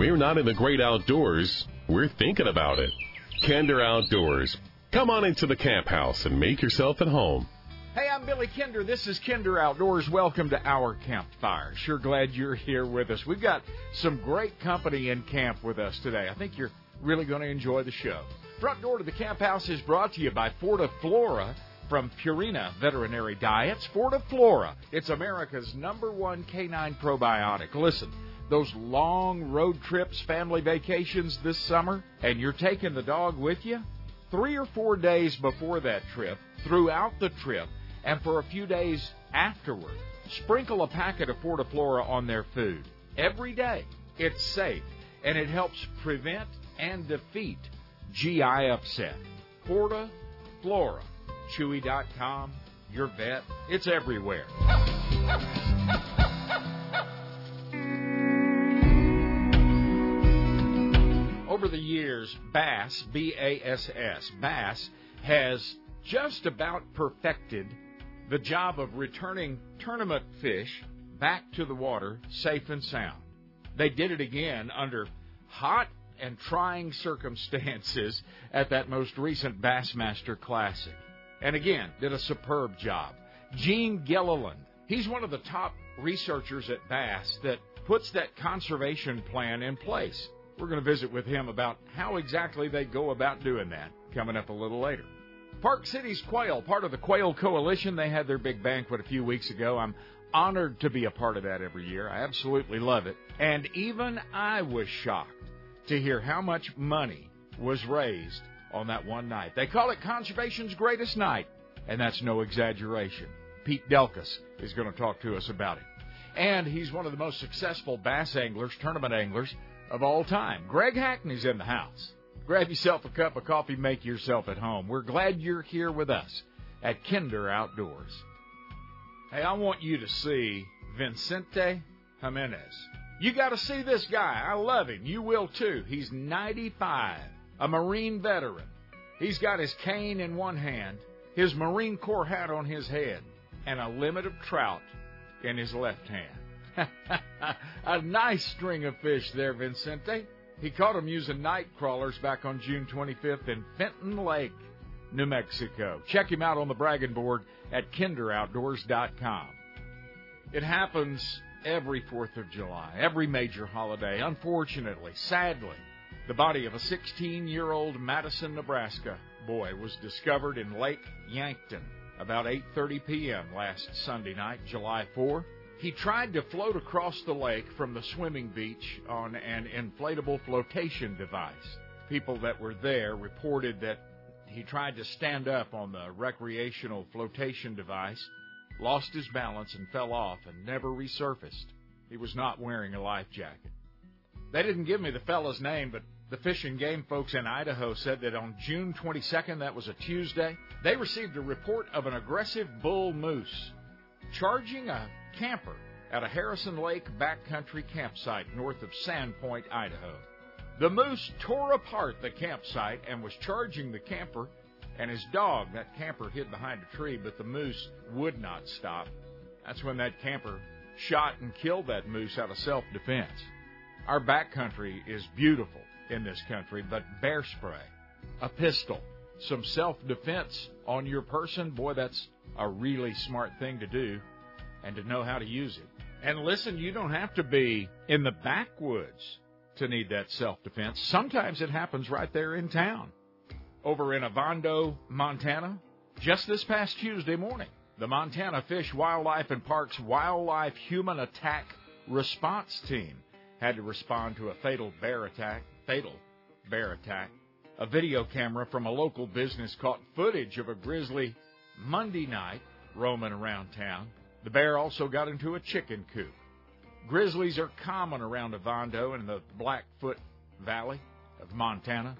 we're not in the great outdoors, we're thinking about it. Kinder Outdoors. Come on into the camp house and make yourself at home. Hey, I'm Billy Kinder. This is Kinder Outdoors. Welcome to our campfire. Sure glad you're here with us. We've got some great company in camp with us today. I think you're really going to enjoy the show. Front door to the camp house is brought to you by Fortiflora from Purina Veterinary Diets. Fortiflora, it's America's number one canine probiotic. Listen, those long road trips, family vacations this summer, and you're taking the dog with you, three or four days before that trip, throughout the trip, and for a few days afterward, sprinkle a packet of Fortiflora on their food every day. It's safe and it helps prevent and defeat GI upset. Fortiflora, Chewy.com, your vet, it's everywhere. Over the years, Bass, B A S S, Bass has just about perfected the job of returning tournament fish back to the water safe and sound. They did it again under hot and trying circumstances at that most recent Bassmaster Classic. And again, did a superb job. Gene Gilliland, he's one of the top researchers at Bass that puts that conservation plan in place. We're going to visit with him about how exactly they go about doing that coming up a little later. Park Cities Quail, part of the Quail Coalition, they had their big banquet a few weeks ago. I'm honored to be a part of that every year. I absolutely love it. And even I was shocked to hear how much money was raised on that one night. They call it conservation's greatest night, and that's no exaggeration. Pete Delkus is going to talk to us about it. And he's one of the most successful bass anglers, tournament anglers of all time. Greg Hackney's in the house. Grab yourself a cup of coffee, make yourself at home. We're glad you're here with us at Kinder Outdoors. Hey, I want you to see Vincente Jimenez. You got to see this guy. I love him. You will too. He's 95, a Marine veteran. He's got his cane in one hand, his Marine Corps hat on his head, and a limit of trout in his left hand. a nice string of fish there, Vincente. He caught them using night crawlers back on June 25th in Fenton Lake, New Mexico. Check him out on the bragging board at kinderoutdoors.com. It happens every 4th of July, every major holiday. Unfortunately, sadly, the body of a 16 year old Madison, Nebraska boy was discovered in Lake Yankton about 8:30 p.m. last Sunday night, July 4. He tried to float across the lake from the swimming beach on an inflatable flotation device. People that were there reported that he tried to stand up on the recreational flotation device, lost his balance, and fell off and never resurfaced. He was not wearing a life jacket. They didn't give me the fellow's name, but the Fish and Game folks in Idaho said that on June 22nd, that was a Tuesday, they received a report of an aggressive bull moose charging a camper at a Harrison Lake backcountry campsite north of Sandpoint, Idaho. The moose tore apart the campsite and was charging the camper and his dog. That camper hid behind a tree, but the moose would not stop. That's when that camper shot and killed that moose out of self defense. Our backcountry is beautiful in this country, but bear spray, a pistol, some self defense on your person, boy, that's a really smart thing to do and to know how to use it. And listen, you don't have to be in the backwoods to need that self defense. Sometimes it happens right there in town. Over in Ovando, Montana, just this past Tuesday morning, the Montana Fish, Wildlife, and Parks Wildlife Human Attack Response Team had to respond to a fatal bear attack. Fatal bear attack. A video camera from a local business caught footage of a grizzly Monday night roaming around town. The bear also got into a chicken coop. Grizzlies are common around Ovando and the Blackfoot Valley of Montana.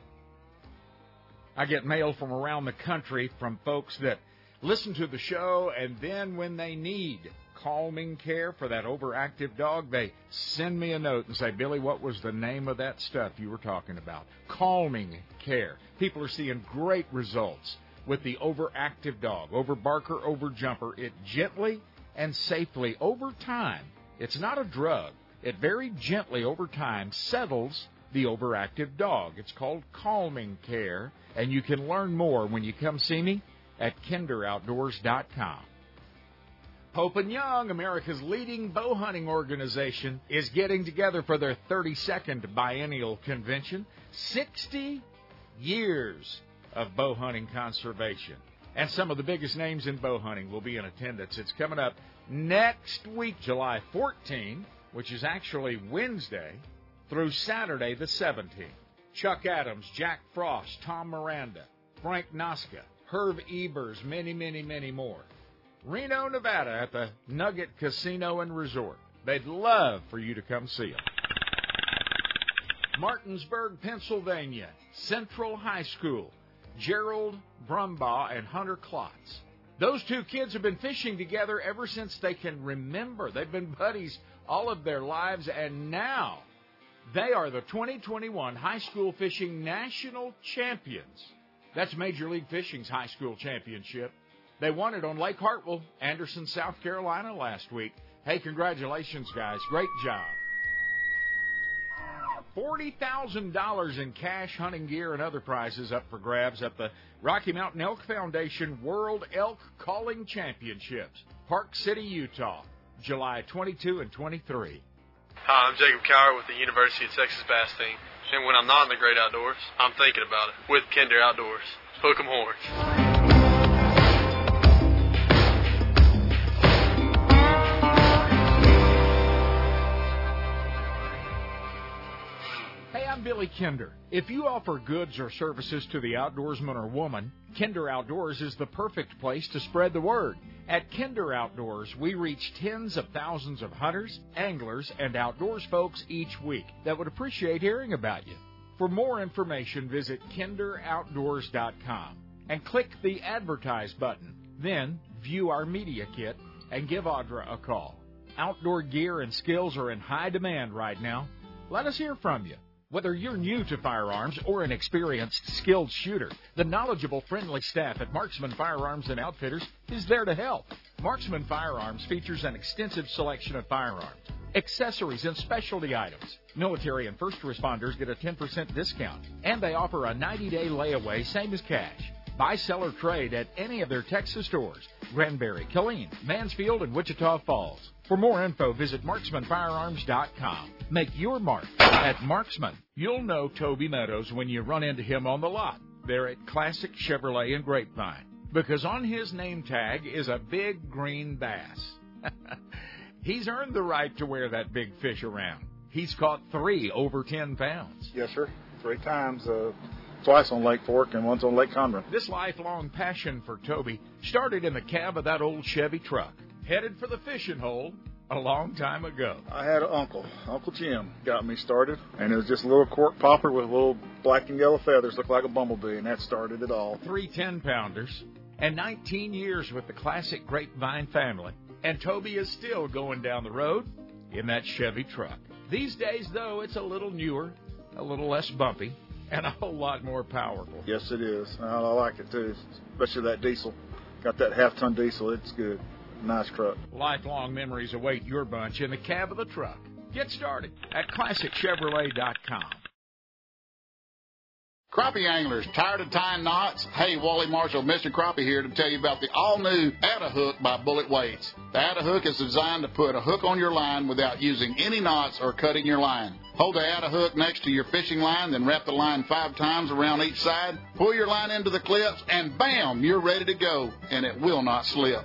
I get mail from around the country from folks that listen to the show and then when they need calming care for that overactive dog, they send me a note and say, Billy, what was the name of that stuff you were talking about? Calming care. People are seeing great results with the overactive dog, over barker, over jumper. It gently and safely over time. It's not a drug. It very gently over time settles the overactive dog. It's called calming care, and you can learn more when you come see me at kinderoutdoors.com. Pope and Young, America's leading bow hunting organization, is getting together for their 32nd biennial convention. 60 years of bow hunting conservation. And some of the biggest names in bow hunting will be in attendance. It's coming up next week, July 14, which is actually Wednesday, through Saturday the 17th. Chuck Adams, Jack Frost, Tom Miranda, Frank Noska, Herb Ebers, many, many, many more. Reno, Nevada at the Nugget Casino and Resort. They'd love for you to come see them. Martinsburg, Pennsylvania, Central High School, Gerald Brumbaugh and Hunter Klotz. Those two kids have been fishing together ever since they can remember. They've been buddies all of their lives, and now they are the 2021 High School Fishing National Champions. That's Major League Fishing's high school championship. They won it on Lake Hartwell, Anderson, South Carolina last week. Hey, congratulations, guys. Great job. $40,000 in cash, hunting gear, and other prizes up for grabs at the Rocky Mountain Elk Foundation World Elk Calling Championships, Park City, Utah, July 22 and 23. Hi, I'm Jacob Cowart with the University of Texas Bass Team. And when I'm not in the great outdoors, I'm thinking about it with Kinder Outdoors. Hook 'em horns. Billy Kinder. If you offer goods or services to the outdoorsman or woman, Kinder Outdoors is the perfect place to spread the word. At Kinder Outdoors, we reach tens of thousands of hunters, anglers, and outdoors folks each week that would appreciate hearing about you. For more information, visit kinderoutdoors.com and click the Advertise button. Then view our media kit and give Audra a call. Outdoor gear and skills are in high demand right now. Let us hear from you. Whether you're new to firearms or an experienced, skilled shooter, the knowledgeable, friendly staff at Marksman Firearms and Outfitters is there to help. Marksman Firearms features an extensive selection of firearms, accessories, and specialty items. Military and first responders get a 10% discount, and they offer a 90 day layaway, same as cash. Buy, sell, or trade at any of their Texas stores Granbury, Killeen, Mansfield, and Wichita Falls. For more info, visit marksmanfirearms.com. Make your mark at Marksman. You'll know Toby Meadows when you run into him on the lot. They're at Classic Chevrolet in Grapevine because on his name tag is a big green bass. He's earned the right to wear that big fish around. He's caught three over 10 pounds. Yes, sir. Three times. Uh, twice on Lake Fork and once on Lake Conroe. This lifelong passion for Toby started in the cab of that old Chevy truck headed for the fishing hole a long time ago. I had an uncle, Uncle Jim, got me started, and it was just a little cork popper with little black and yellow feathers, looked like a bumblebee, and that started it all. Three 10 pounders, and 19 years with the classic Grapevine family. And Toby is still going down the road in that Chevy truck. These days, though, it's a little newer, a little less bumpy, and a whole lot more powerful. Yes, it is. I like it too, especially that diesel. Got that half ton diesel, it's good. Nice truck. Lifelong memories await your bunch in the cab of the truck. Get started at ClassicChevrolet.com. Crappie anglers, tired of tying knots? Hey, Wally Marshall, Mr. Crappie here to tell you about the all-new Atta Hook by Bullet Weights. The Atta Hook is designed to put a hook on your line without using any knots or cutting your line. Hold the Atta Hook next to your fishing line, then wrap the line five times around each side. Pull your line into the clips, and bam, you're ready to go, and it will not slip.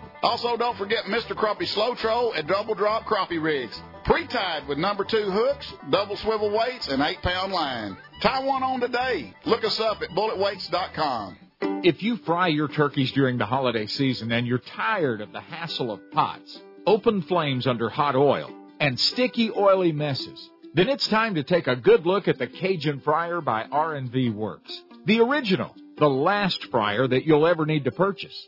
Also, don't forget Mr. Crappie Slow Troll and Double Drop Crappie Rigs. Pre-tied with number two hooks, double swivel weights, and eight pound line. Tie one on today. Look us up at bulletweights.com. If you fry your turkeys during the holiday season and you're tired of the hassle of pots, open flames under hot oil, and sticky oily messes, Then it's time to take a good look at the Cajun Fryer by R&V Works. The original, the last fryer that you'll ever need to purchase.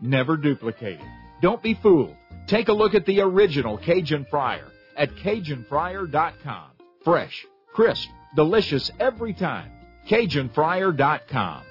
never duplicated. Don't be fooled. Take a look at the original Cajun Fryer at CajunFryer.com. Fresh, crisp, delicious every time. CajunFryer.com.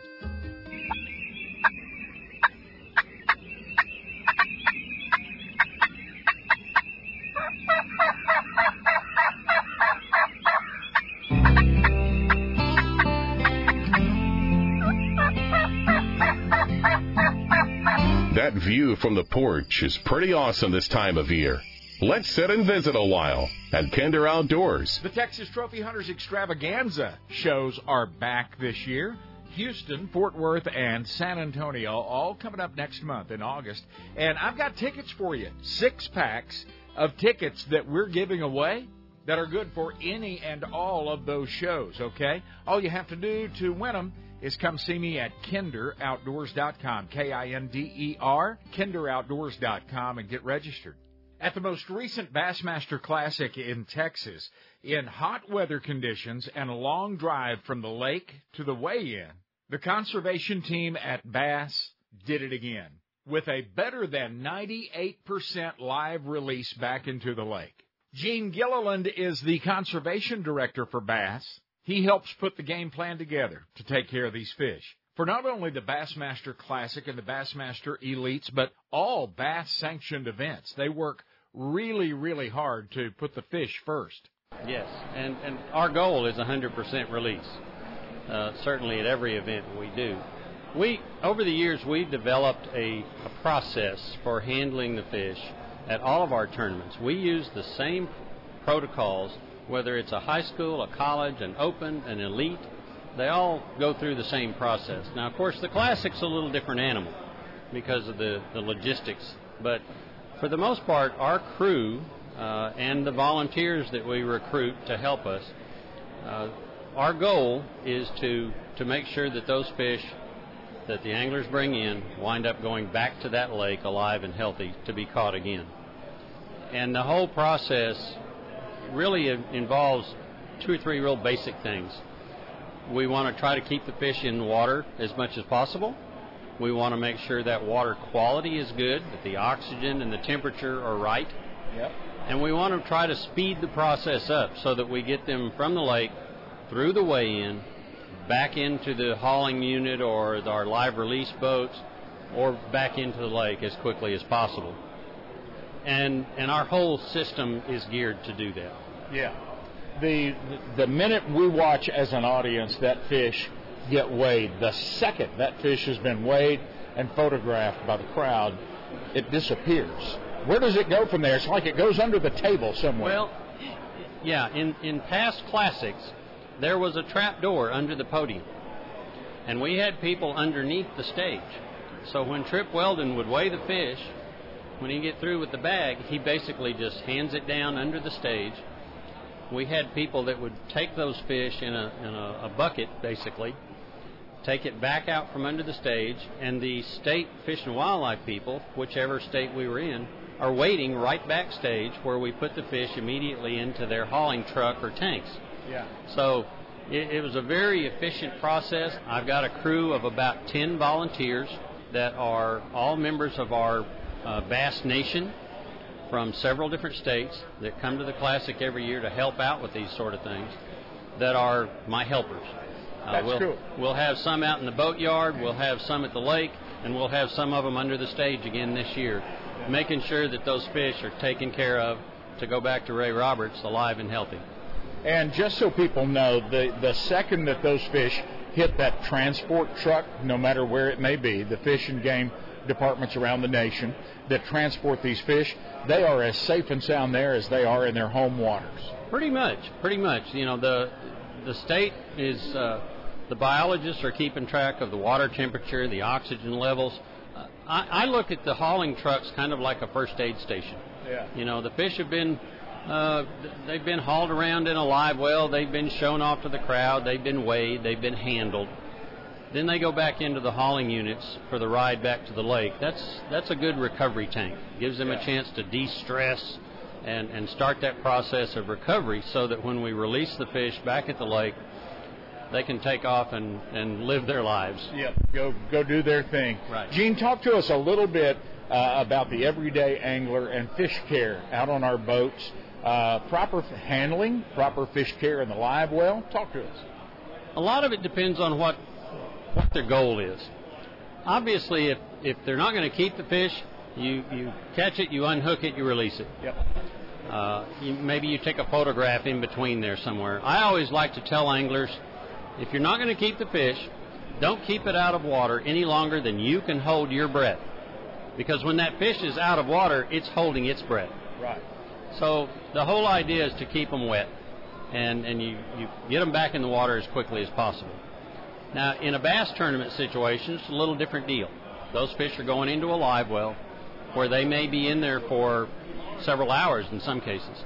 That view from the porch is pretty awesome this time of year. Let's sit and visit a while at Kinder Outdoors. The Texas Trophy Hunters Extravaganza shows are back this year. Houston, Fort Worth, and San Antonio all coming up next month in August. And I've got tickets for you. Six packs of tickets that we're giving away that are good for any and all of those shows, okay? All you have to do to win them is come see me at kinderoutdoors.com, K I N D E R, kinderoutdoors.com, and get registered. At the most recent Bassmaster Classic in Texas, in hot weather conditions and a long drive from the lake to the weigh in, the conservation team at Bass did it again with a better than 98% live release back into the lake. Gene Gilliland is the conservation director for Bass. He helps put the game plan together to take care of these fish. For not only the Bassmaster Classic and the Bassmaster Elites, but all Bass sanctioned events, they work really, really hard to put the fish first. Yes, and, and our goal is 100% release, uh, certainly at every event we do. We, over the years, we've developed a, a process for handling the fish at all of our tournaments. We use the same protocols, whether it's a high school, a college, an open, an elite, they all go through the same process. Now, of course, the classic's a little different animal because of the, the logistics, but for the most part, our crew uh, and the volunteers that we recruit to help us, uh, our goal is to, to make sure that those fish that the anglers bring in wind up going back to that lake alive and healthy to be caught again. And the whole process really involves two or three real basic things. We want to try to keep the fish in water as much as possible. We want to make sure that water quality is good, that the oxygen and the temperature are right. Yep. And we want to try to speed the process up so that we get them from the lake through the weigh in, back into the hauling unit or our live release boats, or back into the lake as quickly as possible. And and our whole system is geared to do that. Yeah. The the minute we watch as an audience that fish get weighed, the second that fish has been weighed and photographed by the crowd, it disappears. Where does it go from there? It's like it goes under the table somewhere. Well, yeah, in, in past classics, there was a trap door under the podium, and we had people underneath the stage. So when Trip Weldon would weigh the fish, when he get through with the bag, he basically just hands it down under the stage. We had people that would take those fish in a, in a, a bucket, basically, take it back out from under the stage, and the state fish and wildlife people, whichever state we were in, are waiting right backstage where we put the fish immediately into their hauling truck or tanks. Yeah. So it, it was a very efficient process. I've got a crew of about 10 volunteers that are all members of our uh, Bass Nation from several different states that come to the Classic every year to help out with these sort of things that are my helpers. Uh, That's we'll, cool. We'll have some out in the boatyard, we'll have some at the lake, and we'll have some of them under the stage again this year, making sure that those fish are taken care of to go back to Ray Roberts alive and healthy. And just so people know, the, the second that those fish hit that transport truck, no matter where it may be, the fish and game departments around the nation that transport these fish, they are as safe and sound there as they are in their home waters. Pretty much, pretty much. You know, the the state is uh, the biologists are keeping track of the water temperature, the oxygen levels. Uh, I, I look at the hauling trucks kind of like a first aid station. Yeah. You know, the fish have been uh, they've been hauled around in a live well. They've been shown off to the crowd. They've been weighed. They've been handled. Then they go back into the hauling units for the ride back to the lake. That's that's a good recovery tank. Gives them a chance to de-stress and and start that process of recovery, so that when we release the fish back at the lake, they can take off and and live their lives. Yep. Go go do their thing. Right. Gene, talk to us a little bit uh, about the everyday angler and fish care out on our boats. Uh, proper handling, proper fish care in the live well. Talk to us. A lot of it depends on what what their goal is. Obviously, if if they're not going to keep the fish, you you catch it, you unhook it, you release it. Yep. Uh, you, maybe you take a photograph in between there somewhere. I always like to tell anglers, if you're not going to keep the fish, don't keep it out of water any longer than you can hold your breath. Because when that fish is out of water, it's holding its breath. Right. So the whole idea is to keep them wet, and and you you get them back in the water as quickly as possible. Now, in a bass tournament situation, it's a little different deal. Those fish are going into a live well, where they may be in there for several hours in some cases.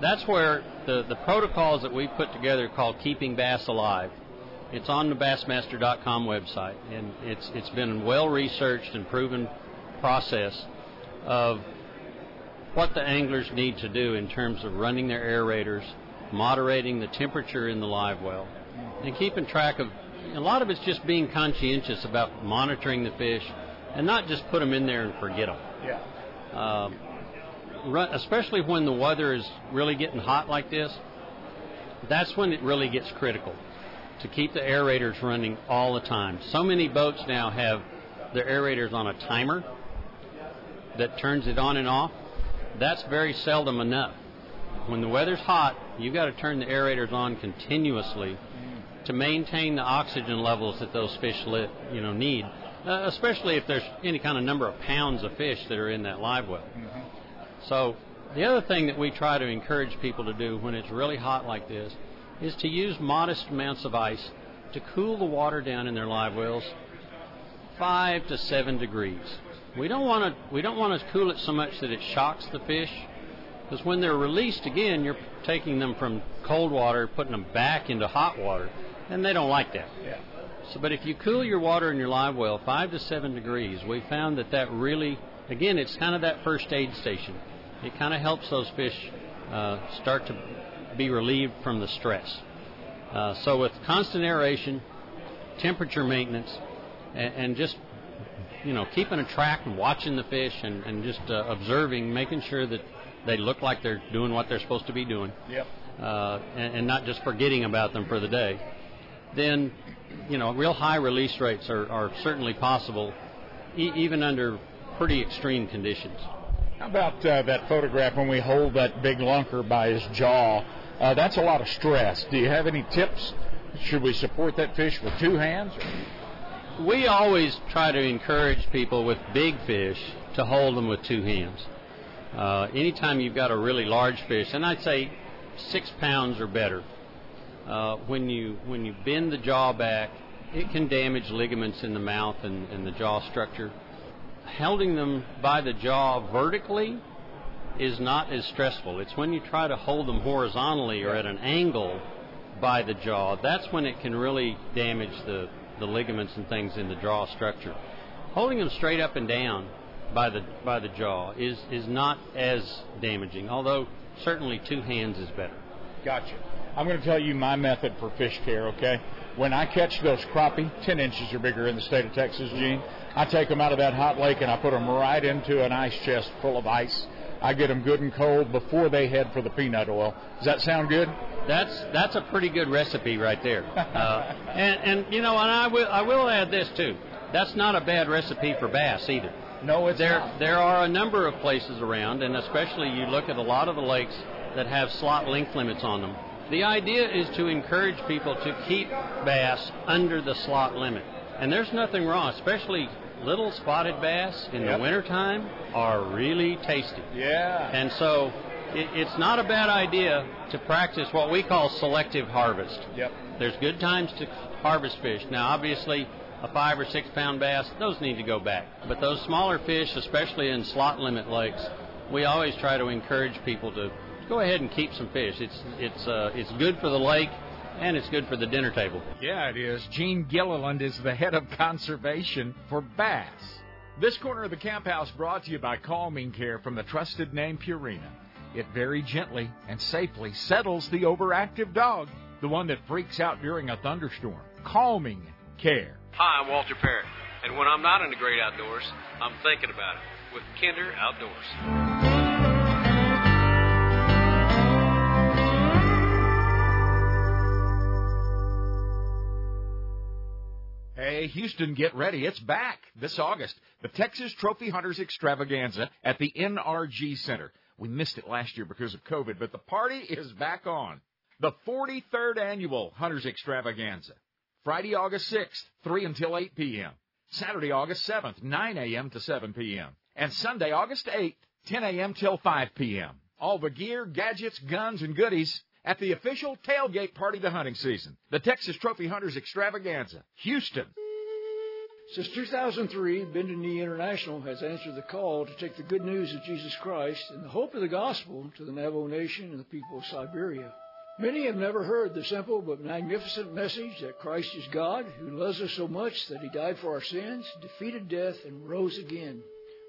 That's where the the protocols that we've put together called Keeping Bass Alive. It's on the Bassmaster.com website, and it's it's been a well researched and proven process of what the anglers need to do in terms of running their aerators, moderating the temperature in the live well, and keeping track of. A lot of it's just being conscientious about monitoring the fish, and not just put them in there and forget them. Yeah. Um, run, especially when the weather is really getting hot like this, that's when it really gets critical to keep the aerators running all the time. So many boats now have their aerators on a timer that turns it on and off. That's very seldom enough. When the weather's hot, you've got to turn the aerators on continuously to maintain the oxygen levels that those fish li- you know need, uh, especially if there's any kind of number of pounds of fish that are in that live well. So the other thing that we try to encourage people to do when it's really hot like this is to use modest amounts of ice to cool the water down in their live wells five to seven degrees. We don't want to we don't want to cool it so much that it shocks the fish, because when they're released again, you're taking them from cold water, putting them back into hot water, and they don't like that. Yeah. So, but if you cool your water in your live well five to seven degrees, we found that that really, again, it's kind of that first aid station. It kind of helps those fish uh, start to be relieved from the stress. Uh, so, with constant aeration, temperature maintenance, and, and just you know keeping a track and watching the fish and, and just uh, observing, making sure that they look like they're doing what they're supposed to be doing, Yep. uh, and, and not just forgetting about them for the day, then you know real high release rates are, are certainly possible, e- even under pretty extreme conditions. How about uh, that photograph when we hold that big lunker by his jaw? Uh, that's a lot of stress. Do you have any tips? Should we support that fish with two hands? We always try to encourage people with big fish to hold them with two hands. Uh, anytime you've got a really large fish, and I'd say six pounds or better, uh, when you when you bend the jaw back, it can damage ligaments in the mouth and, and the jaw structure. Holding them by the jaw vertically is not as stressful. It's when you try to hold them horizontally or at an angle by the jaw that's when it can really damage the, the ligaments and things in the jaw structure. Holding them straight up and down by the by the jaw is is not as damaging, although certainly two hands is better. Gotcha. I'm going to tell you my method for fish care, okay? When I catch those crappie, 10 inches or bigger in the state of Texas, Gene, I take them out of that hot lake and I put them right into an ice chest full of ice. I get them good and cold before they head for the peanut oil. Does that sound good? That's that's a pretty good recipe right there. Uh, and and you know, and I will I will add this too. That's not a bad recipe for bass either. No, it's There not. there are a number of places around, and especially you look at a lot of the lakes that have slot length limits on them. The idea is to encourage people to keep bass under the slot limit. And there's nothing wrong, especially little spotted bass in Yep. the wintertime are really tasty. Yeah. And so it, it's not a bad idea to practice what we call selective harvest. Yep. There's good times to harvest fish. Now, obviously, a five or six pound bass, those need to go back. But those smaller fish, especially in slot limit lakes, we always try to encourage people to go ahead and keep some fish. It's it's uh, it's good for the lake, and it's good for the dinner table. Yeah, it is. Gene Gilliland is the head of conservation for bass. This corner of the camp house brought to you by Calming Care from the trusted name Purina. It very gently and safely settles the overactive dog, the one that freaks out during a thunderstorm. Calming Care. Hi, I'm Walter Parrott, and when I'm not in the great outdoors, I'm thinking about it with Kinder Outdoors. Hey, Houston, get ready. It's back this August. The Texas Trophy Hunters Extravaganza at the NRG Center. We missed it last year because of COVID, but the party is back on. The 43rd annual Hunters Extravaganza. Friday, August 6th, 3 until 8 p.m. Saturday, August 7th, 9 a.m. to 7 p.m. And Sunday, August 8th, 10 a.m. till 5 p.m. All the gear, gadgets, guns, and goodies at the official tailgate party of the hunting season. The Texas Trophy Hunters Extravaganza. Houston. Since 2003, Bended Knee International has answered the call to take the good news of Jesus Christ and the hope of the gospel to the Navajo Nation and the people of Siberia. Many have never heard the simple but magnificent message that Christ is God, who loves us so much that he died for our sins, defeated death, and rose again.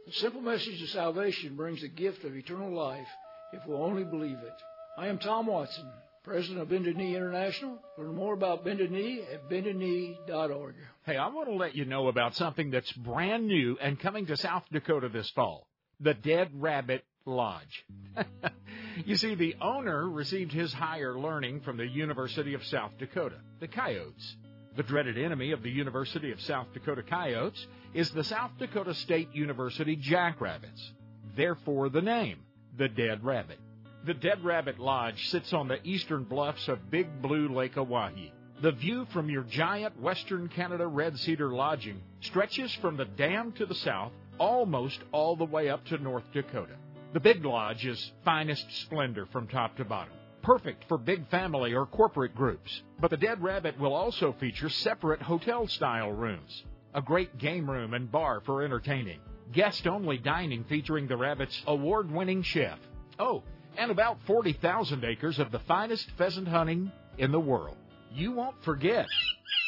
The simple message of salvation brings the gift of eternal life if we'll only believe it. I am Tom Watson, president of Bended Knee International. Learn more about Bended Knee at bendedknee.org. Hey, I want to let you know about something that's brand new and coming to South Dakota this fall the Dead Rabbit Lodge. you see, the owner received his higher learning from the University of South Dakota, the Coyotes. The dreaded enemy of the University of South Dakota Coyotes is the South Dakota State University Jackrabbits. Therefore, the name, the Dead Rabbit. The Dead Rabbit Lodge sits on the eastern bluffs of Big Blue Lake Oahe. The view from your giant Western Canada Red Cedar lodging stretches from the dam to the south almost all the way up to North Dakota. The Big Lodge is finest splendor from top to bottom. Perfect for big family or corporate groups. But the Dead Rabbit will also feature separate hotel style rooms, a great game room and bar for entertaining, guest only dining featuring the Rabbit's award winning chef. Oh, and about 40,000 acres of the finest pheasant hunting in the world. You won't forget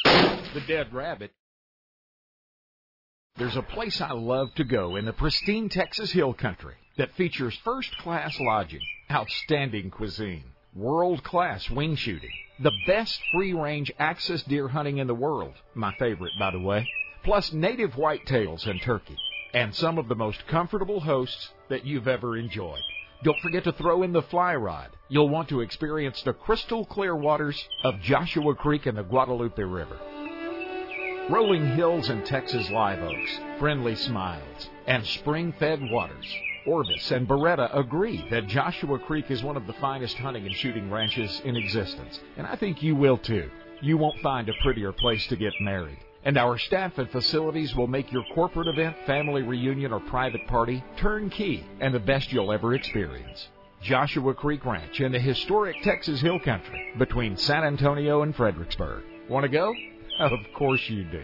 the Dead Rabbit. There's a place I love to go in the pristine Texas Hill Country that features first class lodging, outstanding cuisine, world class wing shooting, the best free range access deer hunting in the world, my favorite by the way, plus native whitetails and turkey, and some of the most comfortable hosts that you've ever enjoyed. Don't forget to throw in the fly rod. You'll want to experience the crystal clear waters of Joshua Creek and the Guadalupe River. Rolling hills and Texas live oaks, friendly smiles, and spring fed waters. Orvis and Beretta agree that Joshua Creek is one of the finest hunting and shooting ranches in existence, and I think you will too. You won't find a prettier place to get married. And our staff and facilities will make your corporate event, family reunion, or private party turnkey and the best you'll ever experience. Joshua Creek Ranch in the historic Texas Hill Country between San Antonio and Fredericksburg. Want to go? Of course you do.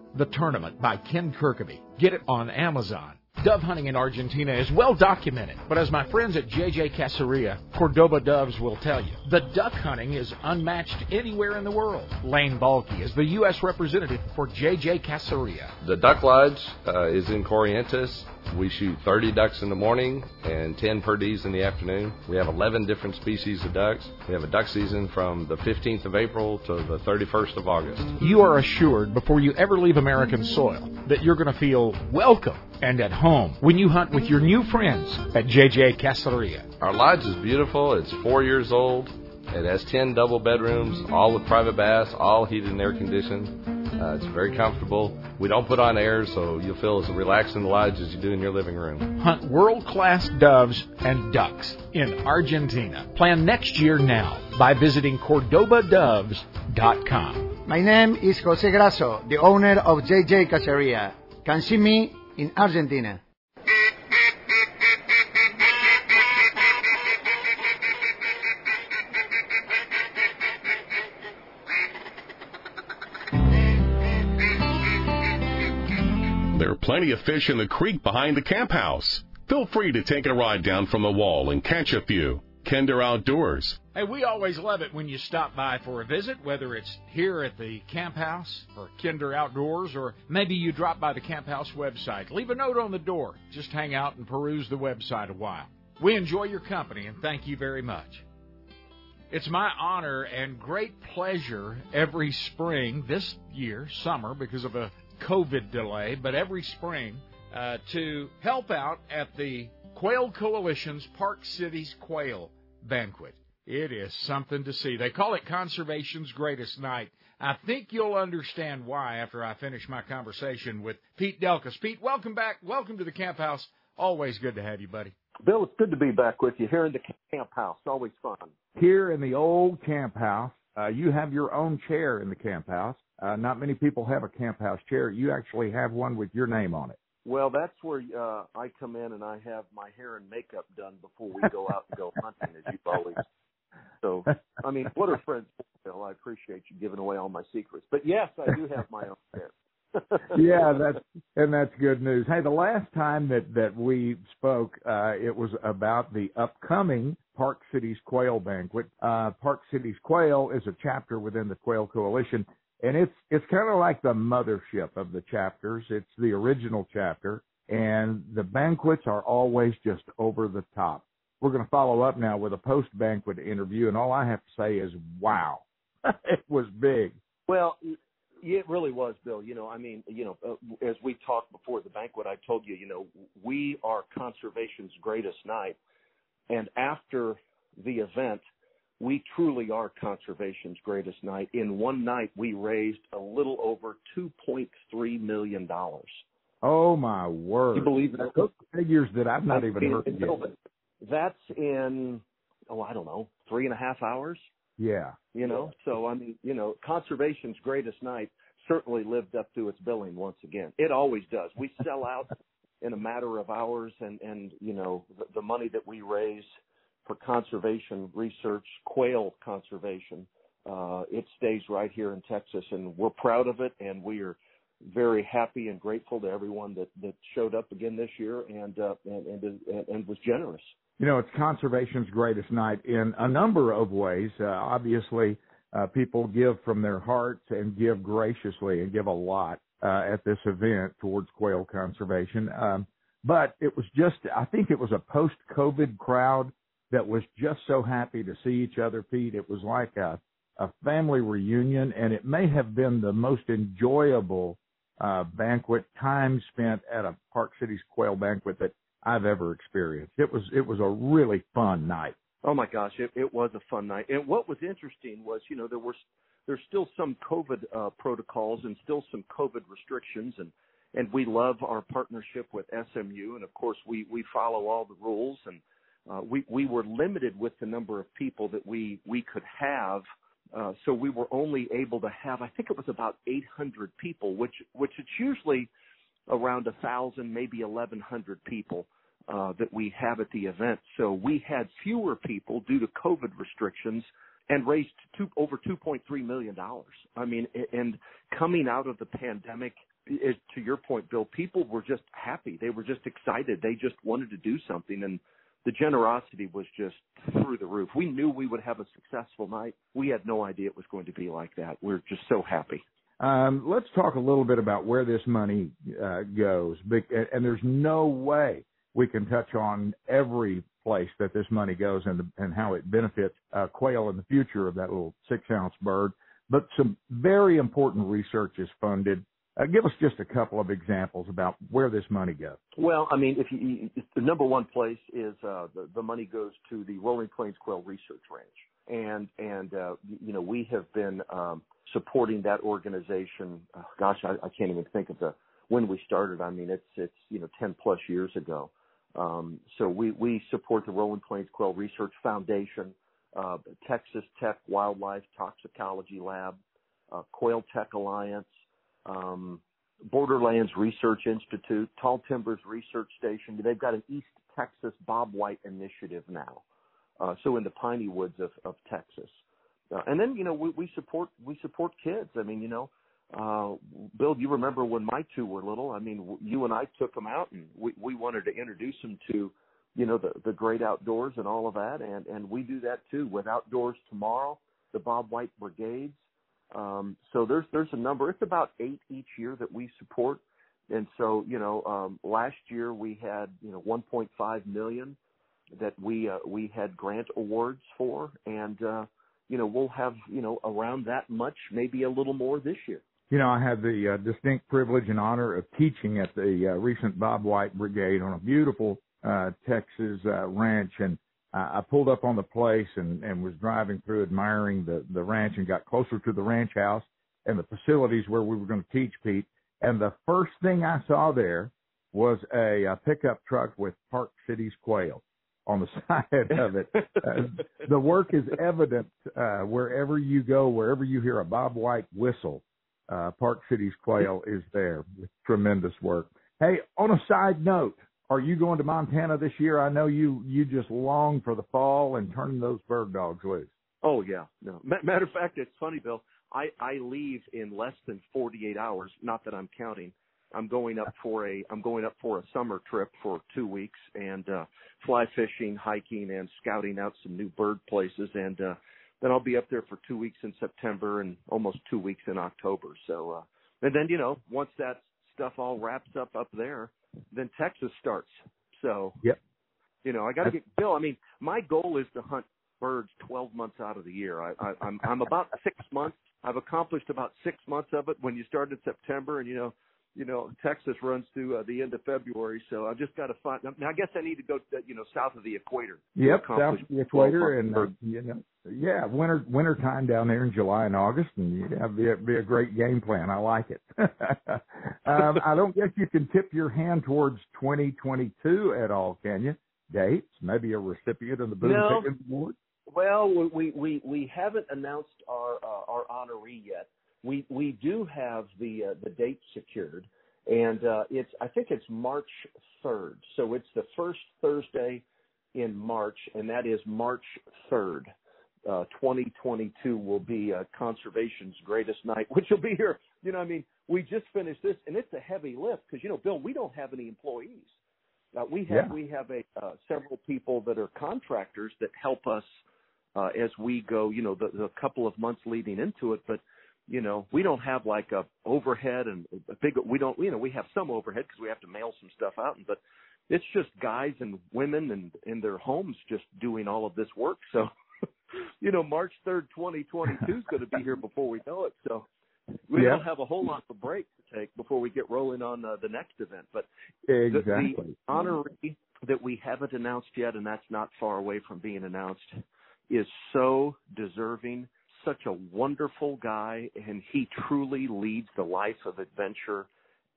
The Tournament by Ken Kirkaby. Get it on Amazon. Dove hunting in Argentina is well documented, but as my friends at JJ Caceria, Cordoba Doves will tell you, the duck hunting is unmatched anywhere in the world. Lane Balky is the U.S. representative for JJ Caceria. The Duck Lodge uh, is in Corrientes. We shoot 30 ducks in the morning and 10 per perdees in the afternoon. We have 11 different species of ducks. We have a duck season from the 15th of April to the 31st of August. You are assured before you ever leave American soil that you're going to feel welcome and at home when you hunt with your new friends at JJ Caceria. Our lodge is beautiful. It's four years old. It has 10 double bedrooms, all with private baths, all heated and air conditioned. Uh, it's very comfortable. We don't put on air, so you'll feel as relaxed in the lodge as you do in your living room. Hunt world class doves and ducks in Argentina. Plan next year now by visiting CordobaDoves.com. My name is Jose Grasso, the owner of JJ Caceria. Can see me in Argentina. Plenty of fish in the creek behind the camp house. Feel free to take a ride down from the wall and catch a few. Kinder Outdoors. Hey, we always love it when you stop by for a visit, whether it's here at the camp house or Kinder Outdoors, or maybe you drop by the camp house website. Leave a note on the door. Just hang out and peruse the website a while. We enjoy your company and thank you very much. It's my honor and great pleasure every spring, this year, summer, because of a COVID delay, but every spring, uh, to help out at the Quail Coalition's Park Cities Quail Banquet. It is something to see. They call it Conservation's Greatest Night. I think you'll understand why after I finish my conversation with Pete Delkus. Pete, welcome back. Welcome to the camp house. Always good to have you, buddy. Bill, it's good to be back with you here in the camp house. Always fun. Here in the old camp house, uh, you have your own chair in the camp house. Uh, not many people have a camp house chair. You actually have one with your name on it. Well, that's where uh, I come in and I have my hair and makeup done before we go out and go hunting, as you've always. So, I mean, what are friends, Bill? I appreciate you giving away all my secrets. But yes, I do have my own chair. yeah, that's and that's good news. Hey, the last time that that we spoke, uh, it was about the upcoming Park Cities Quail Banquet. Uh, Park Cities Quail is a chapter within the Quail Coalition, and it's it's kind of like the mothership of the chapters. It's the original chapter, and the banquets are always just over the top. We're going to follow up now with a post banquet interview, and all I have to say is, wow, it was big. Well, it really was, Bill. You know, I mean, you know, uh, as we talked before the banquet, I told you, you know, we are conservation's greatest night, and after the event, we truly are conservation's greatest night. In one night, we raised a little over $2.3 million. Oh, my word. You believe that? Those figures that I've not even heard yet. That's in, oh, I don't know, three and a half hours? Yeah. You know, so I mean, you know, conservation's greatest night certainly lived up to its billing once again. It always does. We sell out in a matter of hours and, and, you know, the, the money that we raise for conservation research, quail conservation, uh, it stays right here in Texas, and we're proud of it, and we are very happy and grateful to everyone that that showed up again this year and uh, and, and and was generous. You know, it's conservation's greatest night in a number of ways. Uh, obviously, uh, people give from their hearts and give graciously and give a lot uh, at this event towards quail conservation. Um, but it was just, I think it was a post-COVID crowd that was just so happy to see each other, Pete. It was like a, a family reunion, and it may have been the most enjoyable uh, banquet time spent at a Park Cities Quail banquet that I've ever experienced. It was it was a really fun night. Oh my gosh, it, it was a fun night. And what was interesting was, you know, there were there's still some COVID uh, protocols and still some COVID restrictions, and and we love our partnership with SMU, and of course we we follow all the rules and uh, we we were limited with the number of people that we we could have. Uh, so we were only able to have, I think it was about 800 people, which which it's usually around a thousand, maybe 1,100 people uh, that we have at the event. So we had fewer people due to COVID restrictions and raised two, over $2.3 million. I mean, and coming out of the pandemic, to your point, Bill, people were just happy. They were just excited. They just wanted to do something. And the generosity was just through the roof. We knew we would have a successful night. We had no idea it was going to be like that. We're just so happy. Um, let's talk a little bit about where this money uh, goes. And there's no way we can touch on every place that this money goes and, and how it benefits uh, quail in the future of that little six ounce bird. But some very important research is funded. Uh, give us just a couple of examples about where this money goes. Well, I mean, if you, the number one place is uh, the, the money goes to the Rolling Plains Quail Research Ranch, and and uh, you know we have been um, supporting that organization. Oh, gosh, I, I can't even think of the when we started. I mean, it's it's you know ten plus years ago. Um, so we, we support the Rolling Plains Quail Research Foundation, uh, Texas Tech Wildlife Toxicology Lab, uh, Quail Tech Alliance, um, Borderlands Research Institute, Tall Timbers Research Station. They've got an East Texas Bobwhite initiative now. Uh, so in the piney woods of, of Texas. Uh, and then, you know, we, we support, we support kids. I mean, you know, uh, Bill, you remember when my two were little? I mean, you and I took them out, and we we wanted to introduce them to, you know, the the great outdoors and all of that, and and we do that too with Outdoors Tomorrow, the Bobwhite Brigades. Um, so there's there's a number. It's about eight each year that we support, and so you know, um, last year we had you know 1.5 million that we uh, we had grant awards for, and uh, you know we'll have you know around that much, maybe a little more this year. You know, I had the uh, distinct privilege and honor of teaching at the uh, recent Bobwhite Brigade on a beautiful uh, Texas uh, ranch, and I, pulled up on the place and, and was driving through, admiring the the ranch, and got closer to the ranch house and the facilities where we were going to teach Pete. And the first thing I saw there was a, a pickup truck with Park Cities quail on the side of it. Uh, the work is evident uh, wherever you go, wherever you hear a bobwhite whistle uh, Park Cities Quail is there with tremendous work. Hey, on a side note, are you going to Montana this year? I know you you just long for the fall and turning those bird dogs loose. Oh yeah, no. Matter of fact, it's funny, Bill. I I leave in less than 48 hours. Not that I'm counting. I'm going up for a I'm going up for a summer trip for two weeks and uh, fly fishing, hiking, and scouting out some new bird places. And uh, then I'll be up there for two weeks in September and almost two weeks in October. So, uh, and then, you know, once that stuff all wraps up up there, then Texas starts. So, yep. you know, I got to get Bill. I mean, my goal is to hunt birds 12 months out of the year. I, I, I'm, I'm about six months. I've accomplished about six months of it when you start in September and, you know, you know, Texas runs through uh, the end of February, so I just got to find. Now, I guess I need to go, to, you know, south of the equator. Yep, south of the equator, and uh, you know, yeah, winter winter time down there in July and August, and you have be a, be a great game plan. I like it. um, I don't guess you can tip your hand towards 2022 at all, can you? Dates, maybe a recipient of the Boone no. Pickens Award. Well, we we we haven't announced our uh, our honoree yet we we do have the uh, the date secured, and uh, it's I think it's March third. So it's the first Thursday in March, and that is March third. Uh, 2022 will be uh, conservation's greatest night, which will be here. You know, I mean, we just finished this, and it's a heavy lift because you know, Bill, we don't have any employees. Uh, we have yeah. we have a uh, several people that are contractors that help us uh, as we go. You know, the, the couple of months leading into it, but you know, we don't have like a overhead and a big, we don't, you know, we have some overhead because we have to mail some stuff out, and, but it's just guys and women and in their homes just doing all of this work. So, you know, March 3rd, 2022 is going to be here before we know it. So we yeah. don't have a whole lot of break to take before we get rolling on uh, the next event. But exactly. the, the honoree that we haven't announced yet, and that's not far away from being announced, is so deserving such a wonderful guy, and he truly leads the life of adventure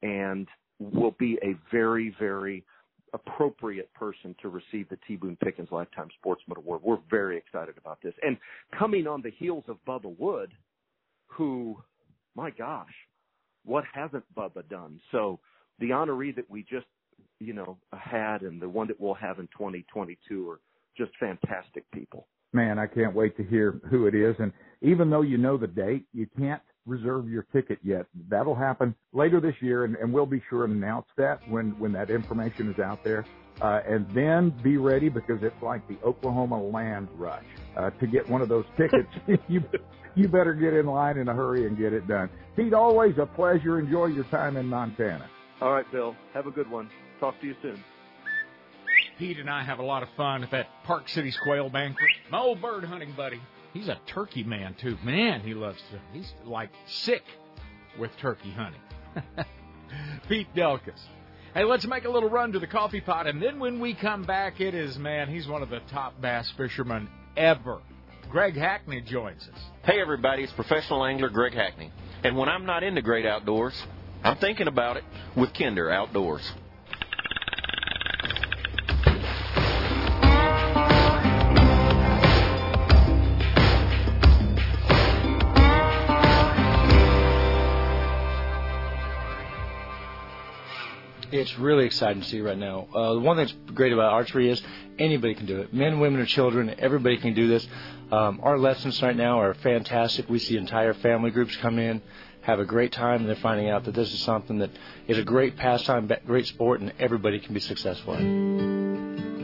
and will be a very, very appropriate person to receive the T. Boone Pickens Lifetime Sportsman Award. We're very excited about this. And coming on the heels of Bubba Wood, who, my gosh, what hasn't Bubba done? So the honoree that we just you know had and the one that we'll have in 2022 are just fantastic people. Man, I can't wait to hear who it is. And even though you know the date, you can't reserve your ticket yet. That'll happen later this year, and, and we'll be sure to announce that when when that information is out there. Uh, and then be ready because it's like the Oklahoma land rush. Uh, to get one of those tickets, you you better get in line in a hurry and get it done. Pete, always a pleasure. Enjoy your time in Montana. All right, Bill. Have a good one. Talk to you soon. Pete and I have a lot of fun at that Park Cities quail banquet. My old bird hunting buddy. He's a turkey man too. Man, he loves to. He's like sick with turkey hunting. Pete Delkus. Hey, let's make a little run to the coffee pot, and then when we come back, it is man. He's one of the top bass fishermen ever. Greg Hackney joins us. Hey, everybody, it's professional angler Greg Hackney. And when I'm not in the great outdoors, I'm thinking about it with Kinder Outdoors. It's really exciting to see right now. Uh, one thing that's great about archery is anybody can do it. Men, women, or children, everybody can do this. Um, our lessons right now are fantastic. We see entire family groups come in, have a great time, and they're finding out that this is something that is a great pastime, great sport, and everybody can be successful in.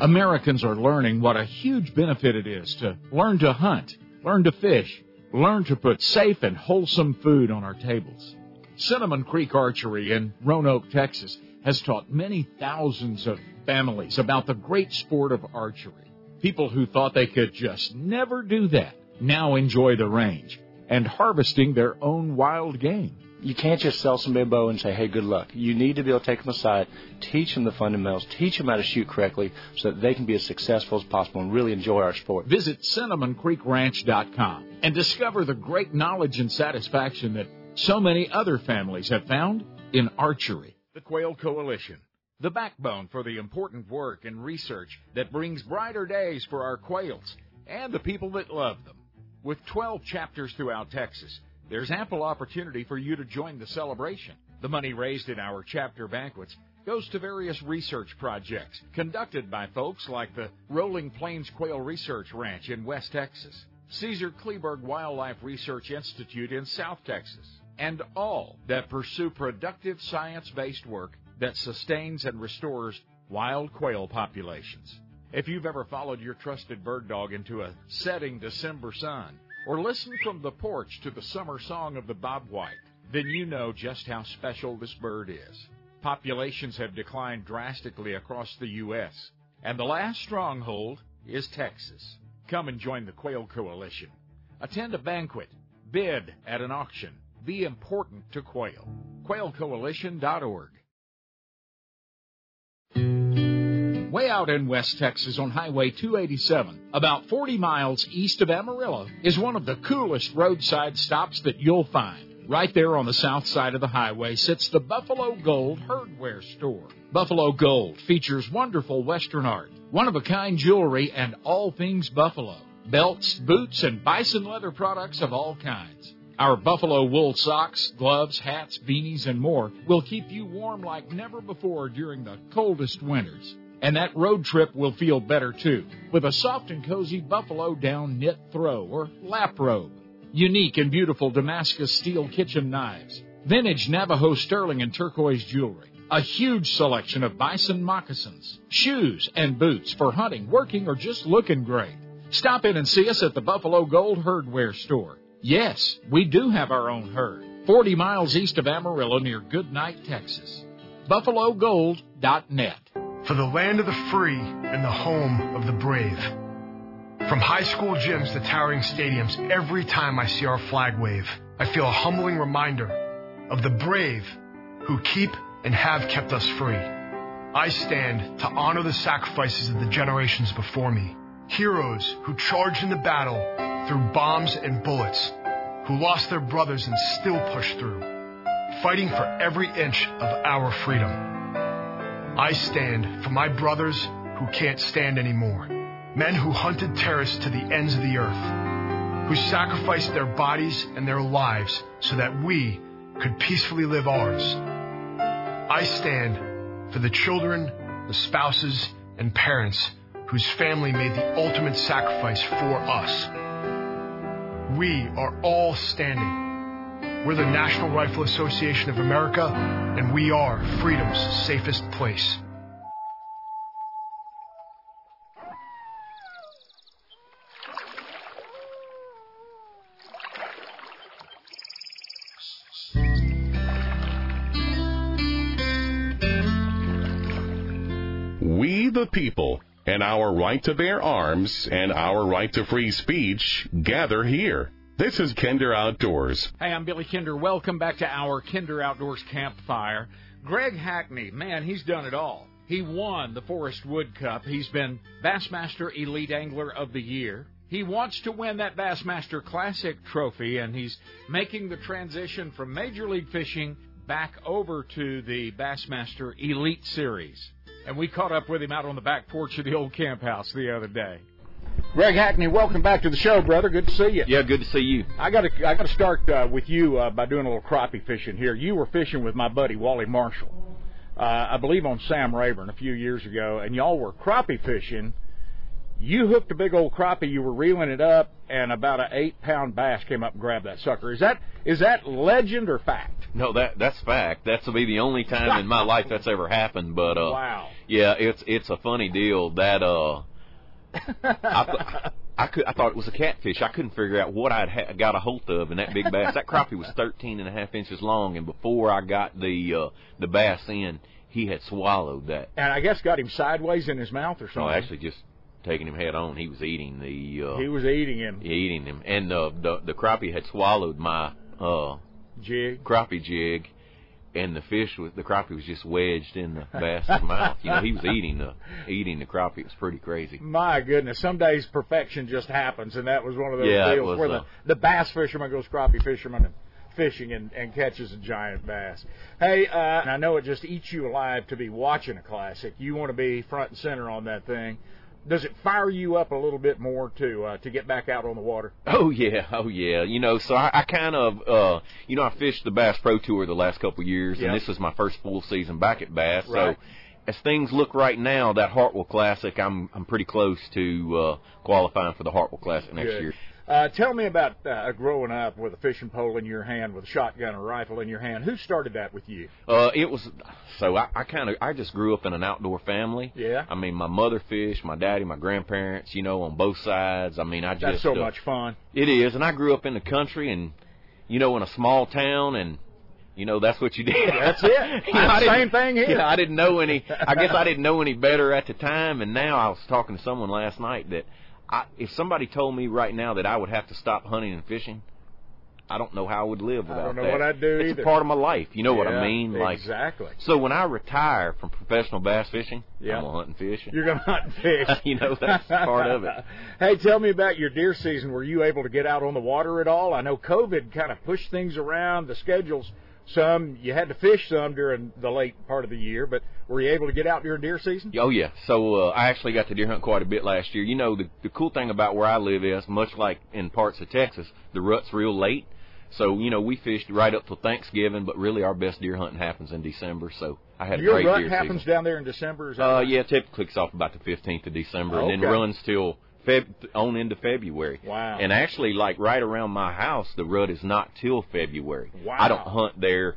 Americans are learning what a huge benefit it is to learn to hunt, learn to fish, learn to put safe and wholesome food on our tables. Cinnamon Creek Archery in Roanoke, Texas, has taught many thousands of families about the great sport of archery. People who thought they could just never do that now enjoy the range and harvesting their own wild game. You can't just sell somebody a bow and say, hey, good luck. You need to be able to take them aside, teach them the fundamentals, teach them how to shoot correctly so that they can be as successful as possible and really enjoy our sport. Visit cinnamoncreekranch.com and discover the great knowledge and satisfaction that so many other families have found in archery. The Quail Coalition, the backbone for the important work and research that brings brighter days for our quails and the people that love them. With 12 chapters throughout Texas, there's ample opportunity for you to join the celebration. The money raised in our chapter banquets goes to various research projects conducted by folks like the Rolling Plains Quail Research Ranch in West Texas, Caesar Kleberg Wildlife Research Institute in South Texas, and all that pursue productive science based work that sustains and restores wild quail populations. If you've ever followed your trusted bird dog into a setting December sun, or listened from the porch to the summer song of the bobwhite, then you know just how special this bird is. Populations have declined drastically across the U.S., and the last stronghold is Texas. Come and join the Quail Coalition. Attend a banquet, bid at an auction, be important to quail. QuailCoalition.org. Way out in West Texas on Highway 287, about 40 miles east of Amarillo, is one of the coolest roadside stops that you'll find. Right there on the south side of the highway sits the Buffalo Gold Herdware Store. Buffalo Gold features wonderful Western art, one of a kind jewelry, and all things Buffalo belts, boots, and bison leather products of all kinds. Our buffalo wool socks, gloves, hats, beanies, and more will keep you warm like never before during the coldest winters. And that road trip will feel better too, with a soft and cozy buffalo down knit throw or lap robe. Unique and beautiful Damascus steel kitchen knives, vintage Navajo sterling and turquoise jewelry, a huge selection of bison moccasins, shoes, and boots for hunting, working, or just looking great. Stop in and see us at the Buffalo Gold Herdware Store. Yes, we do have our own herd, 40 miles east of Amarillo near Goodnight, Texas. BuffaloGold.net. For the land of the free and the home of the brave. From high school gyms to towering stadiums, every time I see our flag wave, I feel a humbling reminder of the brave who keep and have kept us free. I stand to honor the sacrifices of the generations before me, heroes who charged into battle through bombs and bullets, who lost their brothers and still pushed through, fighting for every inch of our freedom. I stand for my brothers who can't stand anymore, men who hunted terrorists to the ends of the earth, who sacrificed their bodies and their lives so that we could peacefully live ours. I stand for the children, the spouses, and parents whose family made the ultimate sacrifice for us. We are all standing. We're the National Rifle Association of America, and we are freedom's safest place. We the people and our right to bear arms and our right to free speech gather here. This is Kinder Outdoors. Hey, I'm Billy Kinder. Welcome back to our Kinder Outdoors Campfire. Greg Hackney, man, he's done it all. He won the Forest Wood Cup. He's been Bassmaster Elite Angler of the Year. He wants to win that Bassmaster Classic trophy, and he's making the transition from Major League Fishing back over to the Bassmaster Elite Series. And we caught up with him out on the back porch of the old camp house the other day. Greg Hackney, welcome back to the show, brother. Good to see you. Yeah, good to see you. I got to I got to start uh, with you uh, by doing a little crappie fishing here. You were fishing with my buddy Wally Marshall, uh, I believe on Sam Rayburn a few years ago, and y'all were crappie fishing. You hooked a big old crappie. You were reeling it up, and about an eight pound bass came up and grabbed that sucker. Is that is that legend or fact? No, that that's fact. That's be the only time in my life that's ever happened. But uh, wow, yeah, it's it's a funny deal that uh, I, I could I thought it was a catfish. I couldn't figure out what I'd ha- got a hold of in that big bass. that crappie was thirteen and a half inches long, and before I got the uh, the bass in, he had swallowed that. And I guess got him sideways in his mouth or something. No, actually just taking him head on. He was eating the. Uh, he was eating him. Eating him, and uh, the the crappie had swallowed my uh, jig, crappie jig, and the fish was the crappie was just wedged in the bass's mouth. You know, he was eating the eating the crappie. It was pretty crazy. My goodness, some days perfection just happens, and that was one of those yeah, deals was, where uh, the the bass fisherman goes crappie fisherman and fishing and, and catches a giant bass. Hey, uh, and I know it just eats you alive to be watching a classic. You want to be front and center on that thing does it fire you up a little bit more to uh, to get back out on the water? Oh yeah, oh yeah. You know, so I, I kind of, uh, you know, I fished the Bass Pro Tour the last couple of years, Yep. and this was my first full season back at Bass. Right. So, as things look right now, that Hartwell Classic, I'm I'm pretty close to uh, qualifying for the Hartwell Classic next Good. year. Uh, tell me about uh, growing up with a fishing pole in your hand, with a shotgun or rifle in your hand. Who started that with you? Uh, it was so I, I kind of I just grew up in an outdoor family. Yeah. I mean, my mother fished, my daddy, my grandparents, you know, on both sides. I mean, I just That's so uh, much fun. It is, and I grew up in the country, and you know, in a small town, and you know, that's what you did. That's it. You know, Same thing here. You know, I didn't know any. I guess I didn't know any better at the time, and now I was talking to someone last night that I, if somebody told me right now that I would have to stop hunting and fishing, I don't know how I would live I without don't know that. what I'd do it's either. a part of my life. You know what I mean? Like exactly. So when I retire from professional bass fishing, Yeah. I'm gonna hunt and fish. You're going to hunt and fish. you know, that's part of it. Hey, tell me about your deer season. Were you able to get out on the water at all? I know COVID kind of pushed things around, the schedules. Some you had to fish some during the late part of the year, but were you able to get out during deer season? Oh yeah. So uh, I actually got to deer hunt quite a bit last year. You know, the the cool thing about where I live is much like in parts of Texas, the rut's real late. So you know, we fished right up till Thanksgiving, but really our best deer hunting happens in December. So I had a Your great rut deer happens season. down there in December. Is that Uh, right? yeah, typically it's off about the 15th of December, and then Okay. runs till Feb on into February. Wow. And actually, like right around my house, the rut is not till February. Wow. I don't hunt there.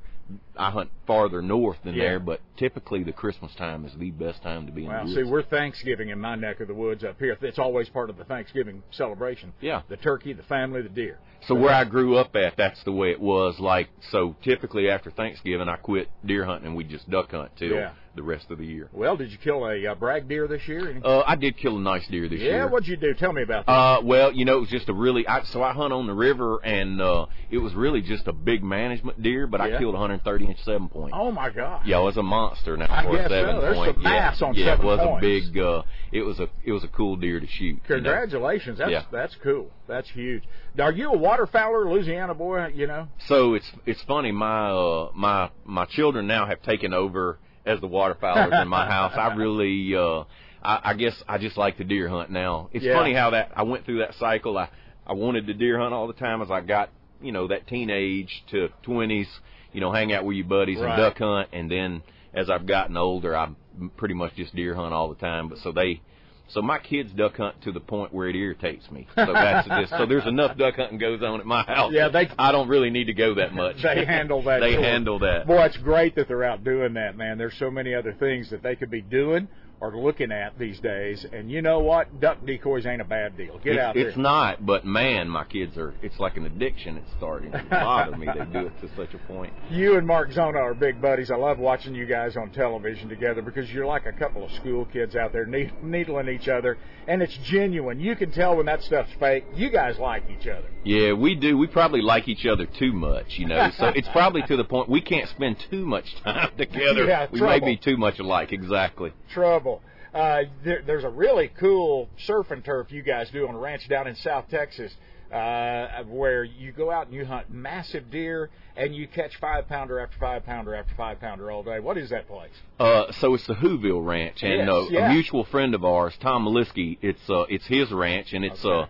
I hunt farther north than yeah. there, but typically the Christmas time is the best time to be wow. well, the woods. See, we're Thanksgiving in my neck of the woods up here. It's always part of the Thanksgiving celebration. Yeah. The turkey, the family, the deer. So where I grew up at, that's the way it was. Like, so typically after Thanksgiving, I quit deer hunting and we just duck hunt till yeah. the rest of the year. Well, did you kill a uh, brag deer this year? Uh, I did kill a nice deer this yeah, year. Yeah, what'd you do? Tell me about that. Uh, well, you know, it was just a really, I, so I hunt on the river and, uh, it was really just a big management deer, but yeah. I killed 130 inch seven point. Oh my god! Yeah, it was a monster now I seven so. There's point. Some mass yeah, on yeah, seven it was points. a big. Uh, it was a it was a cool deer to shoot. Congratulations! You know? That's yeah. that's cool. That's huge. Now, are you a waterfowler, Louisiana boy? You know. So it's it's funny. My uh, my my children now have taken over as the waterfowlers in my house. I really. Uh, I, I guess I just like the deer hunt now. It's yeah. funny how that I went through that cycle. I I wanted to deer hunt all the time as I got you know that teenage to twenties you know, hang out with your buddies Right. and duck hunt, and then as I've gotten older, I'm pretty much just deer hunt all the time. But so they, so my kids duck hunt to the point where it irritates me. So that's just, so there's enough duck hunting goes on at my house. Yeah, they- I don't really need to go that much. They handle that. they sure. handle that. Boy, it's great that they're out doing that, man. There's so many other things that they could be doing or looking at these days. And you know what? Duck decoys ain't a bad deal. Get it's, out there. It's not, but man, my kids are. It's like an addiction. It's starting to bother me. They do it to such a point. You and Mark Zona are big buddies. I love watching you guys on television together because you're like a couple of school kids out there ne- needling each other, and it's genuine. You can tell when that stuff's fake. You guys like each other. Yeah, we do. We probably like each other too much, you know. So it's probably to the point we can't spend too much time together. Yeah, we trouble. may be too much alike. Exactly. Trouble. Uh, there, there's a really cool surf and turf you guys do on a ranch down in South Texas. Uh, where you go out and you hunt massive deer and you catch five pounder after five pounder after five pounder all day. What is that place? Uh, so it's the Whoville Ranch, and Yes, uh, yeah. a mutual friend of ours, Tom Maliski. It's uh, it's his ranch, and it's uh,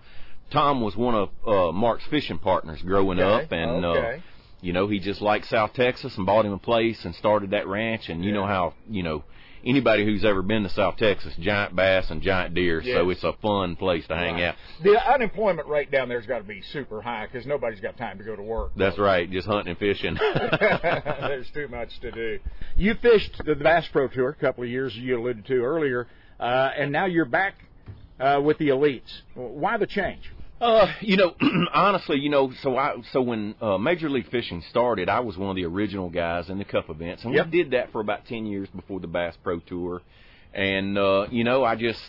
Tom was one of uh, Mark's fishing partners growing Okay, up, and uh, you know he just liked South Texas and bought him a place and started that ranch, and you know how you know anybody who's ever been to South Texas, giant bass and giant deer, so it's a fun place to hang out. The unemployment rate down there's got to be super high because nobody's got time to go to work. That's right, just hunting and fishing. There's too much to do. You fished the Bass Pro Tour a couple of years you alluded to earlier, uh, and now you're back uh, with the elites. Why the change? Uh, you know, honestly, you know, so I so when uh, Major League Fishing started, I was one of the original guys in the Cup events, and Yep. we did that for about ten years before the Bass Pro Tour, and uh, you know, I just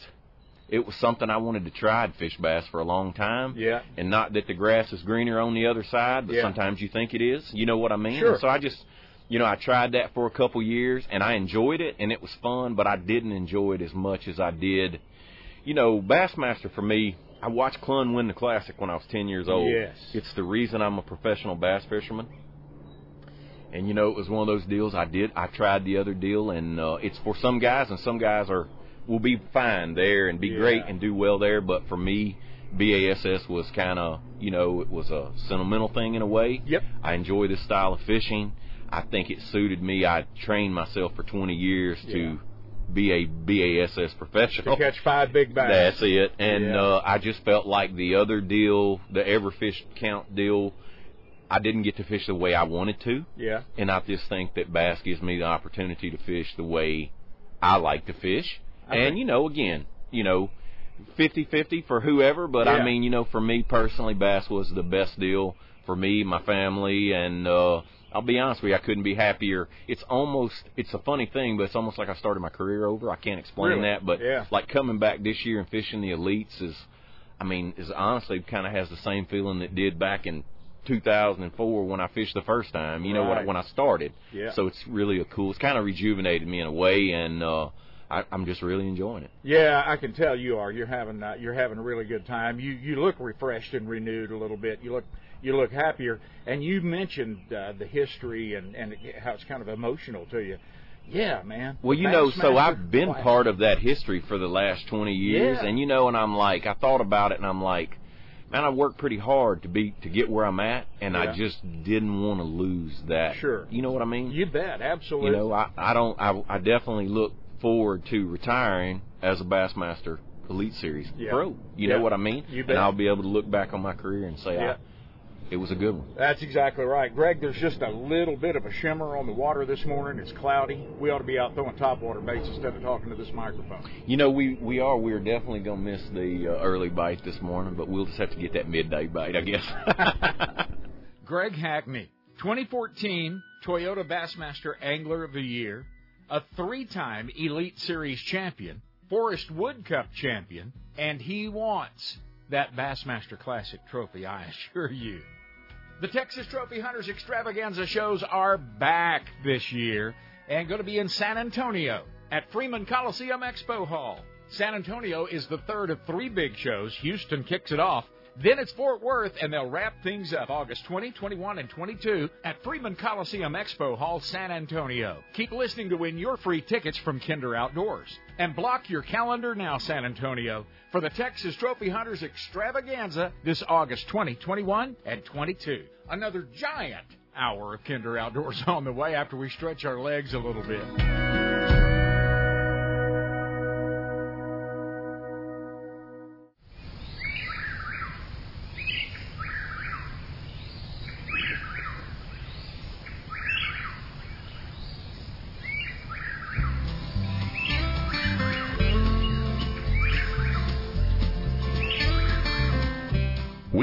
it was something I wanted to try. I'd fish bass for a long time, Yeah. and not that the grass is greener on the other side, but Yeah. sometimes you think it is. You know what I mean? Sure. And so I just. You know, I tried that for a couple years and I enjoyed it and it was fun, but I didn't enjoy it as much as I did. You know, Bassmaster for me, I watched Clunn win the classic when I was 10 years old. Yes. It's the reason I'm a professional bass fisherman. And you know, it was one of those deals I did. I tried the other deal, and uh, it's for some guys, and some guys are will be fine there and be Yeah. great and do well there. But for me, BASS was kind of you know it was a sentimental thing in a way. Yep. I enjoy this style of fishing. I think it suited me. I trained myself for 20 years Yeah. to be a BASS professional. To catch five big bass. That's it. And Yeah. uh, I just felt like the other deal, the ever fish count deal, I didn't get to fish the way I wanted to. Yeah. And I just think that bass gives me the opportunity to fish the way I like to fish. I and think- you know, again, you know, fifty-fifty for whoever, but Yeah. I mean, you know, for me personally, bass was the best deal for me, my family, and uh I'll be honest with you, I couldn't be happier. It's almost it's a funny thing, but it's almost like I started my career over. I can't explain Really? that, but Yeah. like coming back this year and fishing the elites is I mean, is honestly kind of has the same feeling it did back in 2004 when I fished the first time. You know Right. when, when I started. Yeah. So it's really a cool. It's kind of rejuvenated me in a way, and uh, I, I'm just really enjoying it. Yeah, I can tell you are. You're having uh, you're having a really good time. You you look refreshed and renewed a little bit. You look you look happier. And you mentioned uh, the history and and how it's kind of emotional to you. Yeah, man. Well, you know, so I've been Classic. part of that history for the last 20 years, Yeah. and you know, and I'm like, I thought about it, and I'm like, man, I worked pretty hard to be to get where I'm at, and Yeah. I just didn't want to lose that. Sure. You know what I mean? You bet, absolutely. You know, I, I don't. I, I definitely look forward to retiring as a Bassmaster Elite Series Yeah. pro. You Yeah. know what I mean? You bet. and I'll be able to look back on my career and say, Yeah. I, it was a good one. That's exactly right. Greg, there's just a little bit of a shimmer on the water this morning. It's cloudy. We ought to be out throwing topwater baits instead of talking to this microphone. You know, we we are. We're definitely gonna miss the uh, early bite this morning, but we'll just have to get that midday bite, I guess. Greg Hackney, 2014 Toyota Bassmaster Angler of the Year, a three time Elite Series champion, Forest Wood Cup champion, and he wants that Bassmaster Classic trophy, I assure you. The Texas Trophy Hunters Extravaganza shows are back this year and going to be in San Antonio at Freeman Coliseum Expo Hall. San Antonio is the third of three big shows. Houston kicks it off. Then it's Fort Worth, and they'll wrap things up August 20, 21, and 22 at Freeman Coliseum Expo Hall, San Antonio. Keep listening to win your free tickets from Kinder Outdoors. And block your calendar now, San Antonio, for the Texas Trophy Hunters Extravaganza this August 20, 21, and 22. Another giant hour of Kinder Outdoors on the way after we stretch our legs a little bit.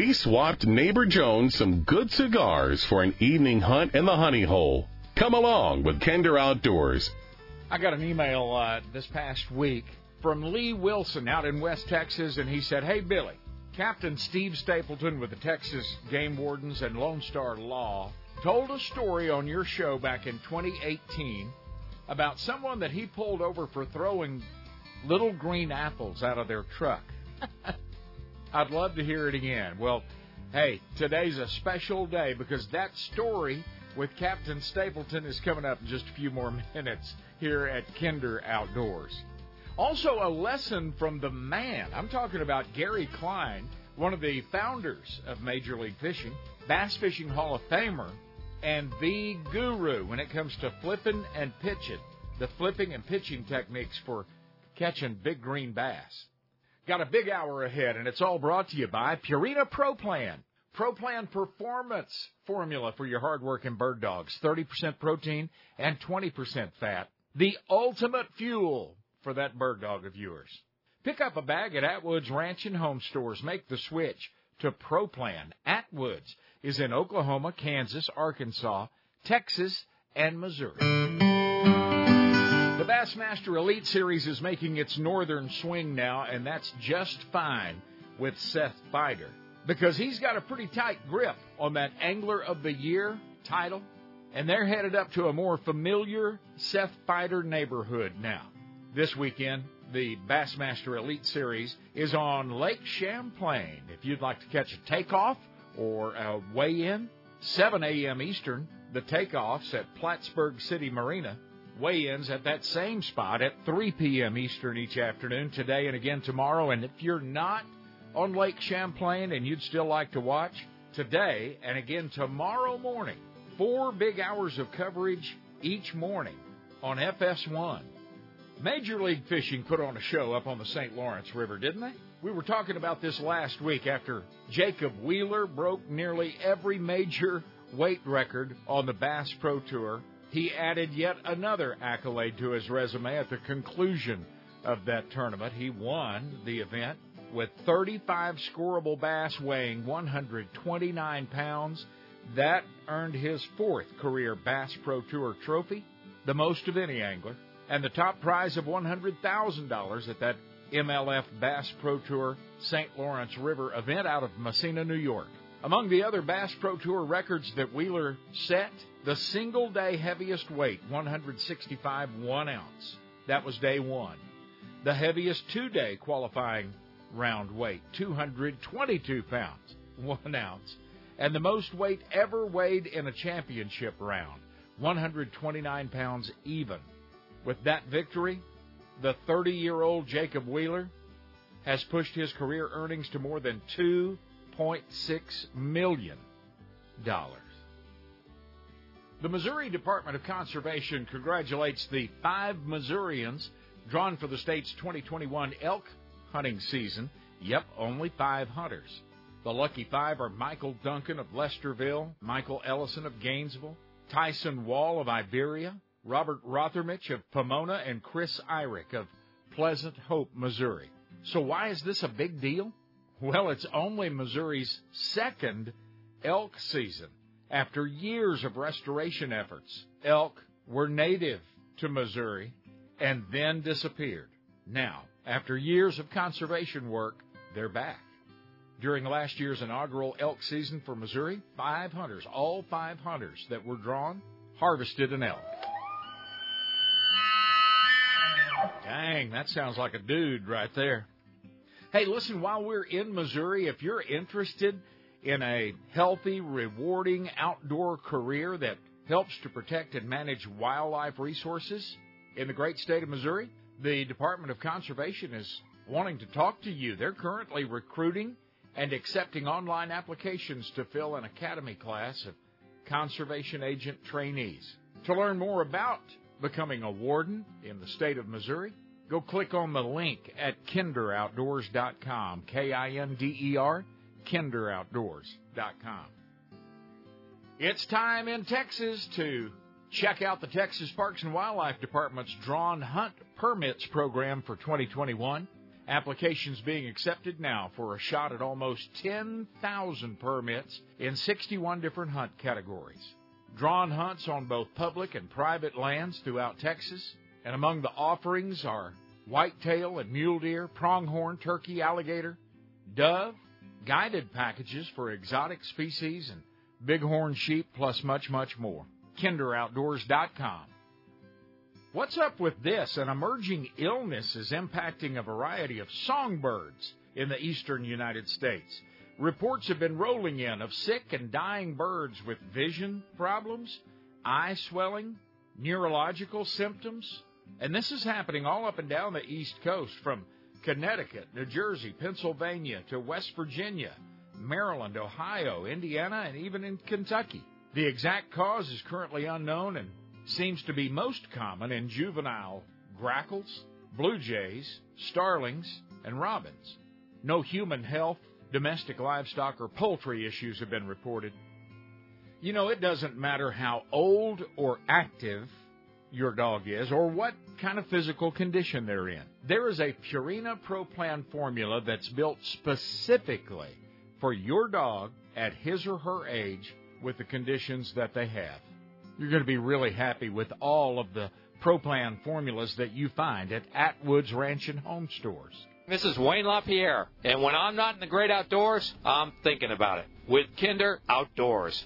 We swapped neighbor Jones some good cigars for an evening hunt in the honey hole. Come along with Kinder Outdoors. I got an email uh, this past week from Lee Wilson out in West Texas, and he said, Hey, Billy, Captain Steve Stapleton with the Texas Game Wardens and Lone Star Law told a story on your show back in 2018 about someone that he pulled over for throwing little green apples out of their truck. I'd love to hear it again. Well, hey, today's a special day because that story with Captain Stapleton is coming up in just a few more minutes here at Kinder Outdoors. Also, a lesson from the man. I'm talking about Gary Klein, one of the founders of Major League Fishing, Bass Fishing Hall of Famer, and the guru when it comes to flipping and pitching, the flipping and pitching techniques for catching big green bass. Got a big hour ahead, and it's all brought to you by Purina Pro Plan. Pro Plan Performance formula for your hardworking bird dogs. 30% protein and 20% fat. The ultimate fuel for that bird dog of yours. Pick up a bag at Atwood's Ranch and Home Stores. Make the switch to Pro Plan. Atwood's is in Oklahoma, Kansas, Arkansas, Texas, and Missouri. Bassmaster Elite Series is making its northern swing now, and that's just fine with Seth Feider because he's got a pretty tight grip on that Angler of the Year title, and they're headed up to a more familiar Seth Feider neighborhood now. This weekend, the Bassmaster Elite Series is on Lake Champlain. If you'd like to catch a takeoff or a weigh in, 7 a.m. Eastern, the takeoffs at Plattsburgh City Marina weigh-ins at that same spot at 3 p.m. Eastern each afternoon today and again tomorrow. And if you're not on Lake Champlain and you'd still like to watch today and again tomorrow morning, four big hours of coverage each morning on FS1. Major League Fishing put on a show up on the St. Lawrence River, didn't they? We were talking about this last week after Jacob Wheeler broke nearly every major weight record on the Bass Pro Tour he added yet another accolade to his resume at the conclusion of that tournament. He won the event with 35 scoreable bass weighing 129 pounds. That earned his fourth career Bass Pro Tour trophy, the most of any angler, and the top prize of $100,000 at that MLF Bass Pro Tour St. Lawrence River event out of Massena, New York. Among the other Bass Pro Tour records that Wheeler set, the single day heaviest weight, 165 1 ounce. That was day one. The heaviest two day qualifying round weight, 222 pounds, 1 ounce. And the most weight ever weighed in a championship round, 129 pounds even. With that victory, the 30 year old Jacob Wheeler has pushed his career earnings to more than two. $2.6 million. The Missouri Department of Conservation congratulates the five Missourians drawn for the state's 2021 elk hunting season. Yep, only five hunters. The lucky five are Michael Duncan of Lesterville, Michael Ellison of Gainesville, Tyson Wall of Iberia, Robert Rothermich of Pomona, and Chris Eyrick of Pleasant Hope, Missouri. So why is this a big deal? Well, it's only Missouri's second elk season after years of restoration efforts. Elk were native to Missouri and then disappeared. Now, after years of conservation work, they're back. During last year's inaugural elk season for Missouri, five hunters, all five hunters that were drawn, harvested an elk. Dang, that sounds like a dude right there. Hey, listen, while we're in Missouri, if you're interested in a healthy, rewarding outdoor career that helps to protect and manage wildlife resources in the great state of Missouri, the Department of Conservation is wanting to talk to you. They're currently recruiting and accepting online applications to fill an academy class of conservation agent trainees. To learn more about becoming a warden in the state of Missouri, go click on the link at kinderoutdoors.com. K I N D E R, kinderoutdoors.com. It's time in Texas to check out the Texas Parks and Wildlife Department's Drawn Hunt Permits program for 2021. Applications being accepted now for a shot at almost 10,000 permits in 61 different hunt categories. Drawn hunts on both public and private lands throughout Texas, and among the offerings are whitetail and mule deer, pronghorn, turkey, alligator, dove, guided packages for exotic species and bighorn sheep, plus much, much more. KinderOutdoors.com. What's up with this? An emerging illness is impacting a variety of songbirds in the eastern United States. Reports have been rolling in of sick and dying birds with vision problems, eye swelling, neurological symptoms, and this is happening all up and down the East Coast from Connecticut, New Jersey, Pennsylvania to West Virginia, Maryland, Ohio, Indiana, and even in Kentucky. The exact cause is currently unknown and seems to be most common in juvenile grackles, blue jays, starlings, and robins. No human health, domestic livestock, or poultry issues have been reported. You know, it doesn't matter how old or active your dog is or what kind of physical condition they're in. There is a Purina Pro Plan formula that's built specifically for your dog at his or her age with the conditions that they have. You're going to be really happy with all of the Pro Plan formulas that you find at Atwood's Ranch and Home Stores. This is Wayne LaPierre, and when I'm not in the great outdoors, I'm thinking about it with Kinder Outdoors.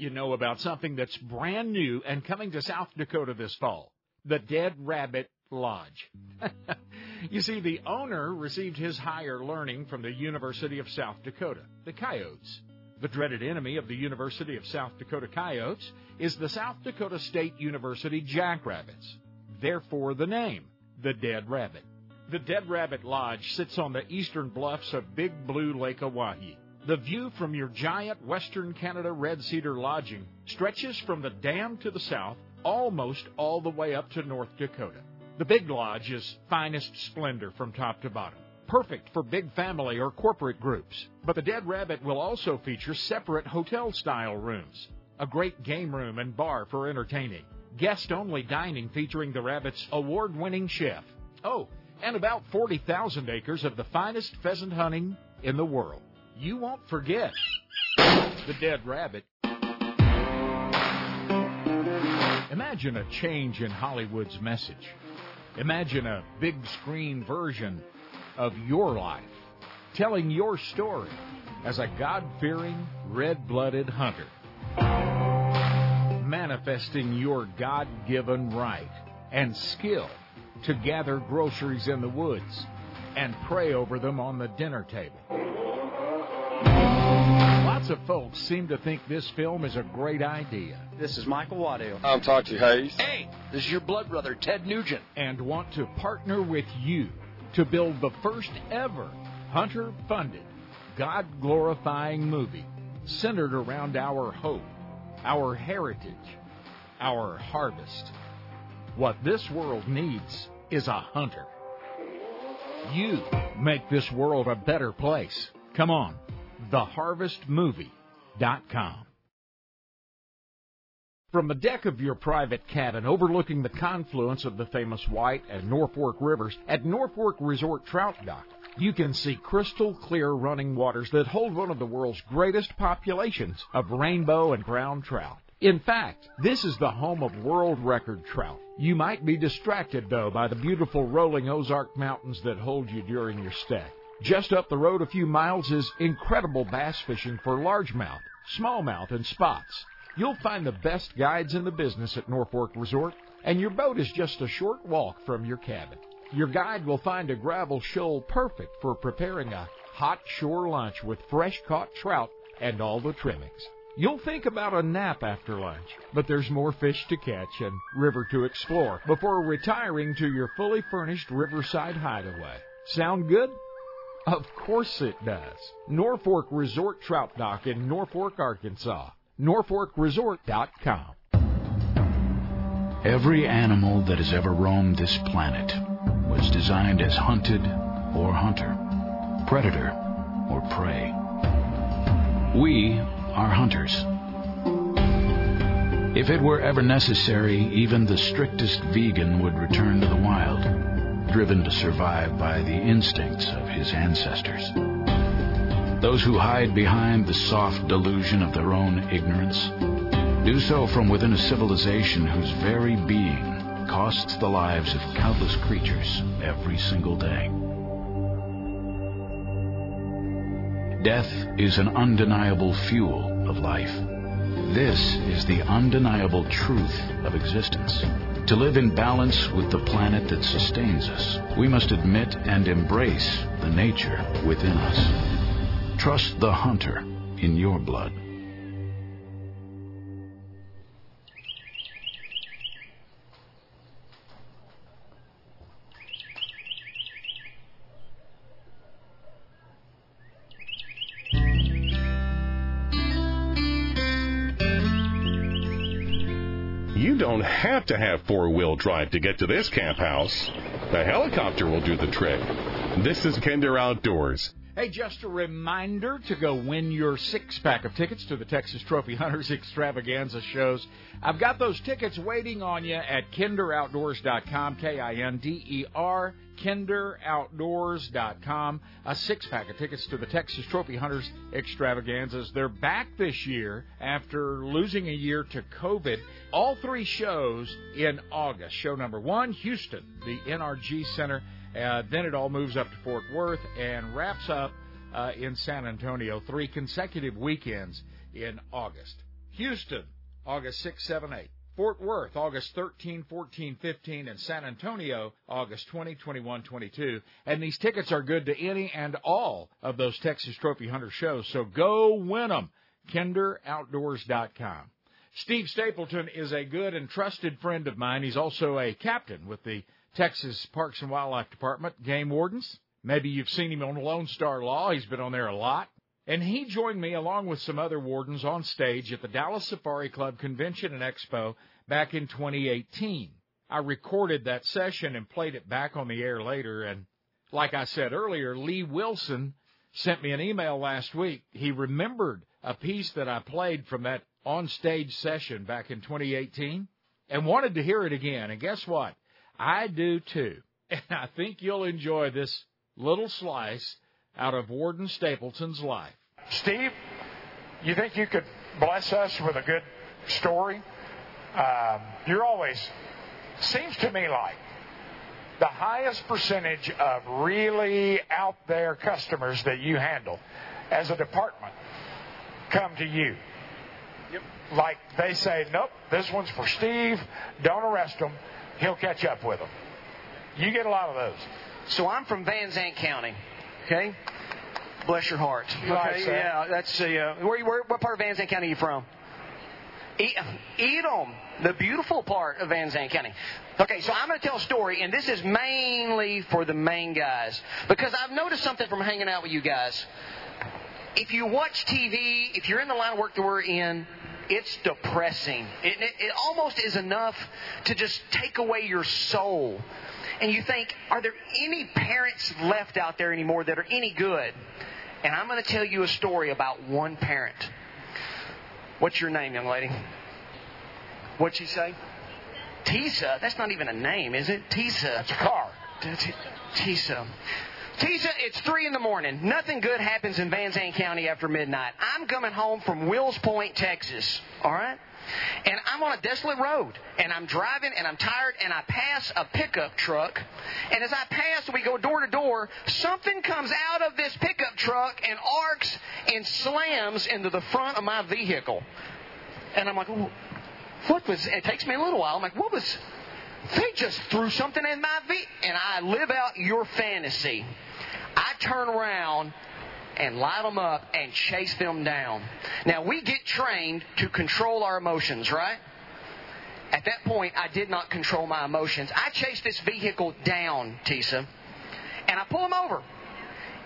You know about something that's brand new and coming to South Dakota this fall the Dead Rabbit Lodge. you see, the owner received his higher learning from the University of South Dakota, the Coyotes. The dreaded enemy of the University of South Dakota Coyotes is the South Dakota State University Jackrabbits. Therefore, the name, the Dead Rabbit. The Dead Rabbit Lodge sits on the eastern bluffs of Big Blue Lake Oahe. The view from your giant Western Canada Red Cedar lodging stretches from the dam to the south almost all the way up to North Dakota. The Big Lodge is finest splendor from top to bottom. Perfect for big family or corporate groups. But the Dead Rabbit will also feature separate hotel style rooms, a great game room and bar for entertaining, guest only dining featuring the Rabbit's award winning chef. Oh, and about 40,000 acres of the finest pheasant hunting in the world. You won't forget the Dead Rabbit Imagine a change in Hollywood's message. Imagine a big screen version of your life, telling your story as a God fearing, red blooded hunter, manifesting your God given right and skill to gather groceries in the woods and pray over them on the dinner table. Lots of folks seem to think this film is a great idea. This is Michael Waddell. I'm Toxie Hayes. Hey, this is your blood brother, Ted Nugent. And want to partner with you to build the first ever hunter funded, God glorifying movie centered around our hope, our heritage, our harvest. What this world needs is a hunter. You make this world a better place. Come on, theharvestmovie.com. From the deck of your private cabin overlooking the confluence of the famous White and Norfork rivers at Norfork Resort Trout Dock, you can see crystal clear running waters that hold one of the world's greatest populations of rainbow and brown trout. In fact, this is the home of world record trout. You might be distracted, though, by the beautiful rolling Ozark Mountains that hold you during your stay. Just up the road a few miles is incredible bass fishing for largemouth, smallmouth, and spots. You'll find the best guides in the business at Norfork Resort, and your boat is just a short walk from your cabin. Your guide will find a gravel shoal perfect for preparing a hot shore lunch with fresh caught trout and all the trimmings. You'll think about a nap after lunch, but there's more fish to catch and river to explore before retiring to your fully furnished riverside hideaway. Sound good? Of course it does. Norfork Resort Trout Dock in Norfork, Arkansas. NorforkResort.com. Every animal that has ever roamed this planet was designed as hunted or hunter, predator or prey. We are hunters. If it were ever necessary, even the strictest vegan would return to the wild, driven to survive by the instincts of his ancestors. Those who hide behind the soft delusion of their own ignorance do so from within a civilization whose very being costs the lives of countless creatures every single day. Death is an undeniable fuel of life. This is the undeniable truth of existence. To live in balance with the planet that sustains us, we must admit and embrace the nature within us. Trust the hunter in your blood. Don't have to have four wheel drive to get to this camp house. The helicopter will do the trick. This is Kinder Outdoors. Hey, just a reminder to go win your six pack of tickets to the Texas Trophy Hunters Extravaganza shows. I've got those tickets waiting on you at kinderoutdoors.com, K I N D E R, kinderoutdoors.com. A six pack of tickets to the Texas Trophy Hunters Extravaganzas. They're back this year after losing a year to COVID. All three shows in August. Show number one, Houston, the NRG Center. Uh, then it all moves up to Fort Worth and wraps up uh, in San Antonio. Three consecutive weekends in August. Houston, August 6, 7, 8. Fort Worth, August 13, 14, 15, and San Antonio, August 20, 21, 22. And these tickets are good to any and all of those Texas Trophy Hunter shows, so go win them. KinderOutdoors.com. Steve Stapleton is a good and trusted friend of mine. He's also a captain with the Texas Parks and Wildlife Department, game wardens. Maybe you've seen him on Lone Star Law. He's been on there a lot. And he joined me along with some other wardens on stage at the Dallas Safari Club Convention and Expo back in 2018. I recorded that session and played it back on the air later. And like I said earlier, Lee Wilson sent me an email last week. He remembered a piece that I played from that on stage session back in 2018 and wanted to hear it again. And guess what? I do too. And I think you'll enjoy this little slice out of Warden Stapleton's life. Steve, you think you could bless us with a good story? Um, you're always, seems to me like, the highest percentage of really out there customers that you handle as a department come to you. Yep. Like they say, nope, this one's for Steve. Don't arrest him. He'll catch up with them. You get a lot of those. So I'm from Van Zandt County. Okay. Bless your heart. Okay. sir. yeah. That's the. Uh, where, where? What part of Van Zandt County are you from? Edom, the beautiful part of Van Zandt County. Okay, so I'm going to tell a story, and this is mainly for the main guys because I've noticed something from hanging out with you guys. If you watch TV, if you're in the line of work that we're in, it's depressing. It, it, it almost is enough to just take away your soul. And you think, are there any parents left out there anymore that are any good? And I'm going to tell you a story about one parent. What's your name, young lady? What'd she say? Tisa. That's not even a name, is it? Tisa. That's a car. That's it. Tisa. Tisa, it's three in the morning. Nothing good happens in Van Zandt County after midnight. I'm coming home from Wills Point, Texas. All right? And I'm on a desolate road, and I'm driving, and I'm tired, and I pass a pickup truck. And as I pass, we go door to door. Something comes out of this pickup truck and arcs and slams into the front of my vehicle. And I'm like, what was? It takes me a little while. I'm like, what was? They just threw something in my vehicle. and I live out your fantasy. I turn around, and light them up and chase them down. Now, we get trained to control our emotions, right? At that point, I did not control my emotions. I chased this vehicle down, Tisa, and I pull him over.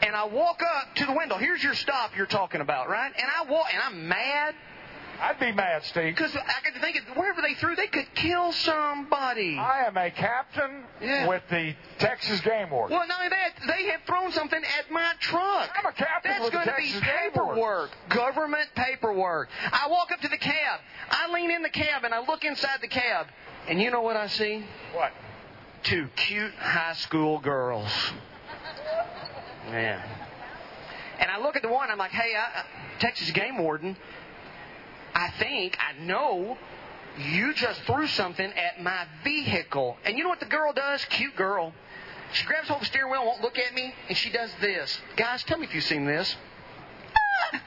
And I walk up to the window. Here's your stop you're talking about, right? And I walk, and I'm mad. I'd be mad, Steve. Because I could think, wherever they threw, they could kill somebody. I am a captain Yeah. with the Texas Game Warden. Well, not only that, they have thrown something at my truck. I'm a captain That's with the going to be Texas Game Warden. paperwork, government paperwork. I walk up to the cab. I lean in the cab and I look inside the cab, and you know what I see? What? Two cute high school girls. Yeah. And I look at the one. I'm like, hey, I- Texas Game Warden. I think I know you just threw something at my vehicle. And you know what the girl does? Cute girl. She grabs hold of the steering wheel, won't look at me, and she does this. Guys, tell me if you've seen this.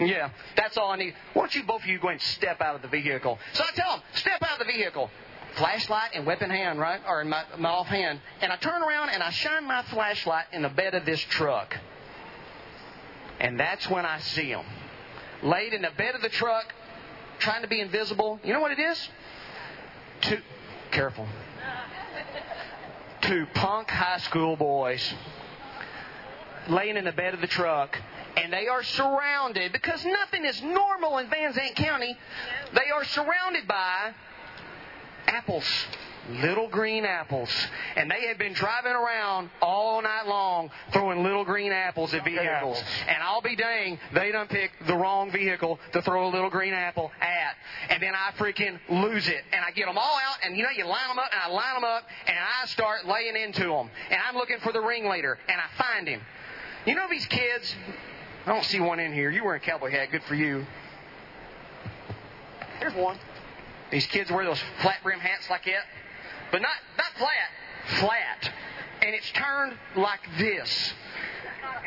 yeah, that's all I need. Why don't you both of you go and step out of the vehicle? So I tell them, step out of the vehicle. Flashlight and weapon hand, right? Or in my, my off hand. And I turn around and I shine my flashlight in the bed of this truck. And that's when I see them. Laid in the bed of the truck, trying to be invisible. You know what it is? Two, careful. Two punk high school boys laying in the bed of the truck, and they are surrounded because nothing is normal in Van Zandt County. They are surrounded by apples, little green apples, and they have been driving around all night long throwing little green apples at vehicles. And I'll be dang, they done picked the wrong vehicle to throw a little green apple at, and then I freaking lose it, and I get them all out, and you know you line them up, and I line them up, and I start laying into them, and I'm looking for the ringleader, and I find him. You know these kids? I don't see one in here. You wearing a cowboy hat. Good for you. Here's one. These kids wear those flat brim hats like that, but not not flat, flat, and it's turned like this.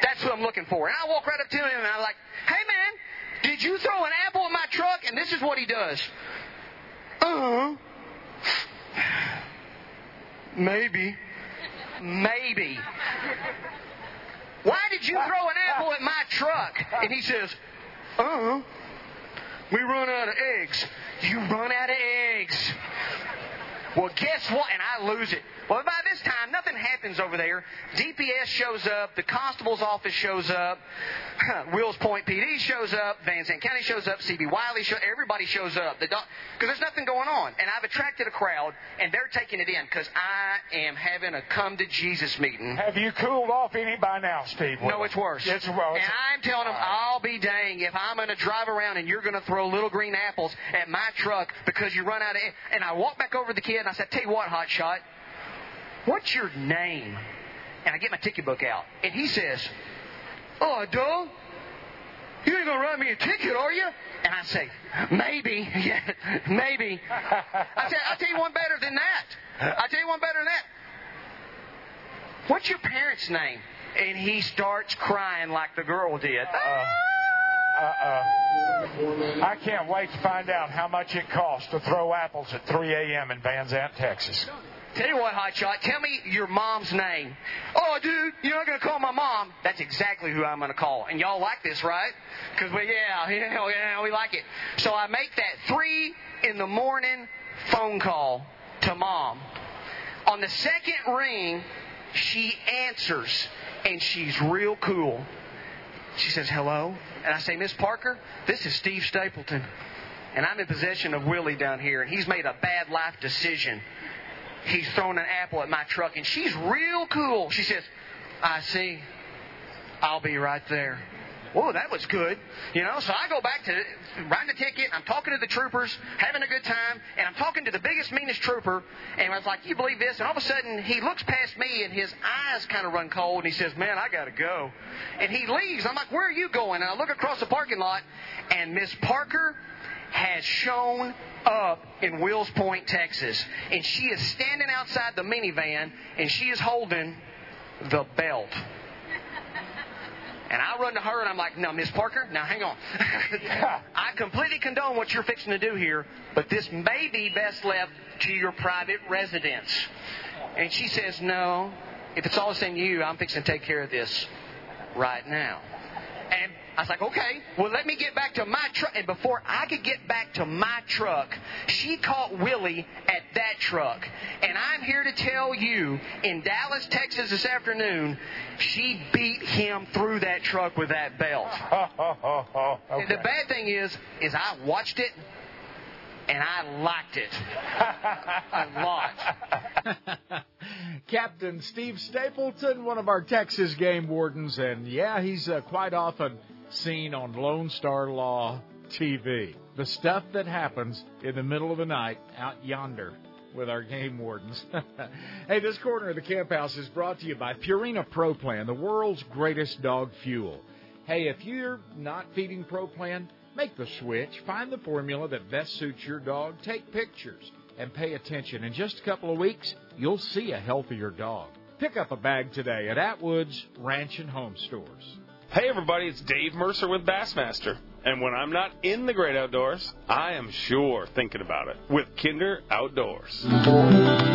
That's what I'm looking for. And I walk right up to him and I'm like, "Hey man, did you throw an apple at my truck?" And this is what he does. Uh huh. Maybe. Maybe. Why did you throw an apple at my truck? And he says, Uh huh. We run out of eggs. You run out of eggs. Well, guess what? And I lose it. Well, by this time, nothing happens over there. DPS shows up. The constable's office shows up. Wills Point PD shows up. Van Zandt County shows up. CB Wiley shows Everybody shows up. Because there's nothing going on. And I've attracted a crowd, and they're taking it in because I am having a come to Jesus meeting. Have you cooled off any by now, Steve? No, it's worse. It's, well, and I'm telling them, I'll be dang if I'm going to drive around and you're going to throw little green apples at my truck because you run out of. And I walk back over to the kid and I said, "Tell you what, hot shot, what's your name?" And I get my ticket book out, and he says, "Oh, duh, you ain't gonna write me a ticket, are you?" And I say, "Maybe, yeah, maybe." I said, "I'll tell you one better than that. I'll tell you one better than that." What's your parents' name? And he starts crying like the girl did. uh, Uh, uh, uh. I can't wait to find out how much it costs to throw apples at 3 a.m. in Van Zandt, Texas. Tell you what, Hotshot, tell me your mom's name. Oh, dude, you're not going to call my mom. That's exactly who I'm going to call. And y'all like this, right? Because we, yeah, yeah, yeah, we like it. So I make that three in the morning phone call to mom. On the second ring, she answers, and she's real cool. She says, hello. And I say, Miss Parker, this is Steve Stapleton. And I'm in possession of Willie down here, and he's made a bad life decision. He's thrown an apple at my truck, and she's real cool. She says, I see. I'll be right there. Whoa, that was good. You know, so I go back to writing the ticket. I'm talking to the troopers, having a good time, and I'm talking to the biggest, meanest trooper. And I was like, "You believe this?" And all of a sudden, he looks past me, and his eyes kind of run cold, and he says, "Man, I gotta go." And he leaves. I'm like, "Where are you going?" And I look across the parking lot, and Miss Parker has shown up in Wills Point, Texas, and she is standing outside the minivan, and she is holding the belt. And I run to her and I'm like, no, Miss Parker, now hang on. I completely condone what you're fixing to do here, but this may be best left to your private residence. And she says, no, if it's all the same to you, I'm fixing to take care of this right now. And I was like, okay, well, let me get back to my truck. And before I could get back to my truck, she caught Willie at that truck. And I'm here to tell you, in Dallas, Texas this afternoon, she beat him through that truck with that belt. okay. The bad thing is, is I watched it and I liked it a lot. Captain Steve Stapleton, one of our Texas game wardens, and yeah, he's uh, quite often seen on Lone Star Law TV. The stuff that happens in the middle of the night out yonder with our game wardens. hey, this corner of the camp house is brought to you by Purina Pro Plan, the world's greatest dog fuel. Hey, if you're not feeding Pro Plan, make the switch. Find the formula that best suits your dog. Take pictures and pay attention. In just a couple of weeks, you'll see a healthier dog. Pick up a bag today at Atwood's Ranch and Home Stores. Hey everybody, it's Dave Mercer with Bassmaster. And when I'm not in the great outdoors, I am sure thinking about it with Kinder Outdoors.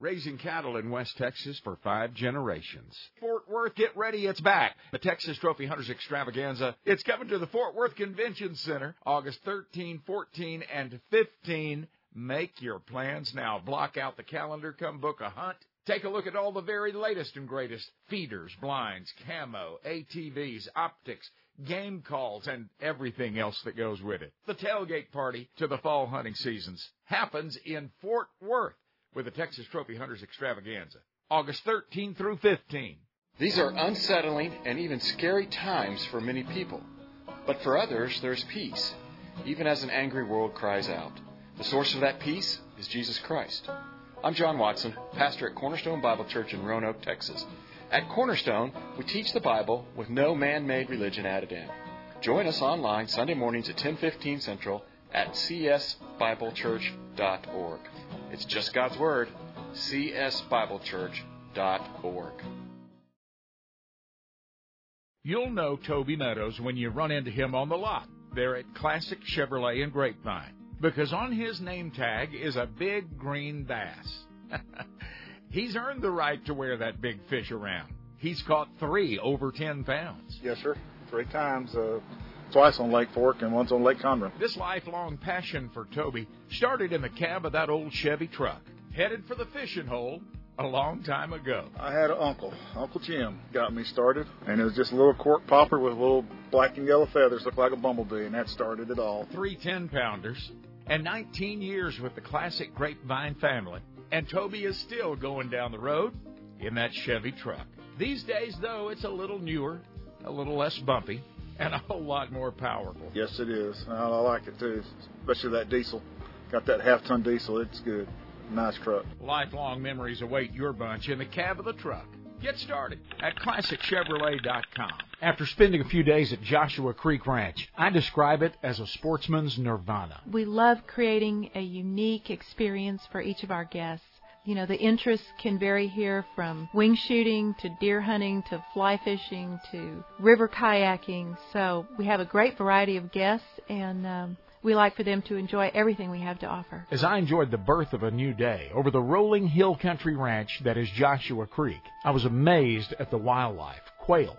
Raising cattle in West Texas for five generations. Fort Worth, get ready, it's back. The Texas Trophy Hunters Extravaganza. It's coming to the Fort Worth Convention Center August 13, 14, and 15. Make your plans now. Block out the calendar, come book a hunt. Take a look at all the very latest and greatest feeders, blinds, camo, ATVs, optics, game calls, and everything else that goes with it. The tailgate party to the fall hunting seasons happens in Fort Worth with the Texas Trophy Hunters Extravaganza, August 13 through 15. These are unsettling and even scary times for many people. But for others, there's peace, even as an angry world cries out. The source of that peace is Jesus Christ. I'm John Watson, pastor at Cornerstone Bible Church in Roanoke, Texas. At Cornerstone, we teach the Bible with no man-made religion added in. Join us online Sunday mornings at 10:15 Central at csbiblechurch.org. It's just God's Word. csbiblechurch.org. You'll know Toby Meadows when you run into him on the lot there at Classic Chevrolet in Grapevine because on his name tag is a big green bass. He's earned the right to wear that big fish around. He's caught three over 10 pounds. Yes, sir. Three times. Uh, twice on Lake Fork and once on Lake Conroe. This lifelong passion for Toby started in the cab of that old Chevy truck, headed for the fishing hole a long time ago. I had an uncle, Uncle Jim, got me started, and it was just a little cork popper with little black and yellow feathers, looked like a bumblebee, and that started it all. Three 10 pounders, and 19 years with the classic Grapevine family. And Toby is still going down the road in that Chevy truck. These days, though, it's a little newer, a little less bumpy, and a whole lot more powerful. Yes, it is. I like it too, especially that diesel. Got that half ton diesel. It's good. Nice truck. Lifelong memories await your bunch in the cab of the truck. Get started at ClassicChevrolet.com. After spending a few days at Joshua Creek Ranch, I describe it as a sportsman's nirvana. We love creating a unique experience for each of our guests. You know, the interests can vary here from wing shooting to deer hunting to fly fishing to river kayaking. So we have a great variety of guests and um, we like for them to enjoy everything we have to offer. As I enjoyed the birth of a new day over the rolling hill country ranch that is Joshua Creek, I was amazed at the wildlife quail,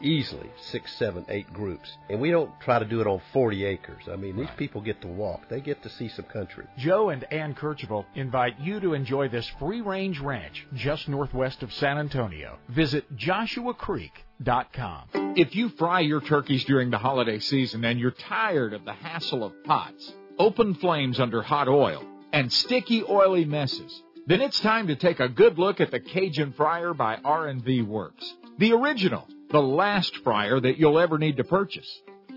easily six, seven, eight groups. And we don't try to do it on 40 acres. I mean, these people get to walk. They get to see some country. Joe and Ann Kercheval invite you to enjoy this free-range ranch just northwest of San Antonio. Visit joshuacreek.com. If you fry your turkeys during the holiday season and you're tired of the hassle of pots, open flames under hot oil, and sticky oily messes, then it's time to take a good look at the Cajun Fryer by R&V Works. The original the last fryer that you'll ever need to purchase.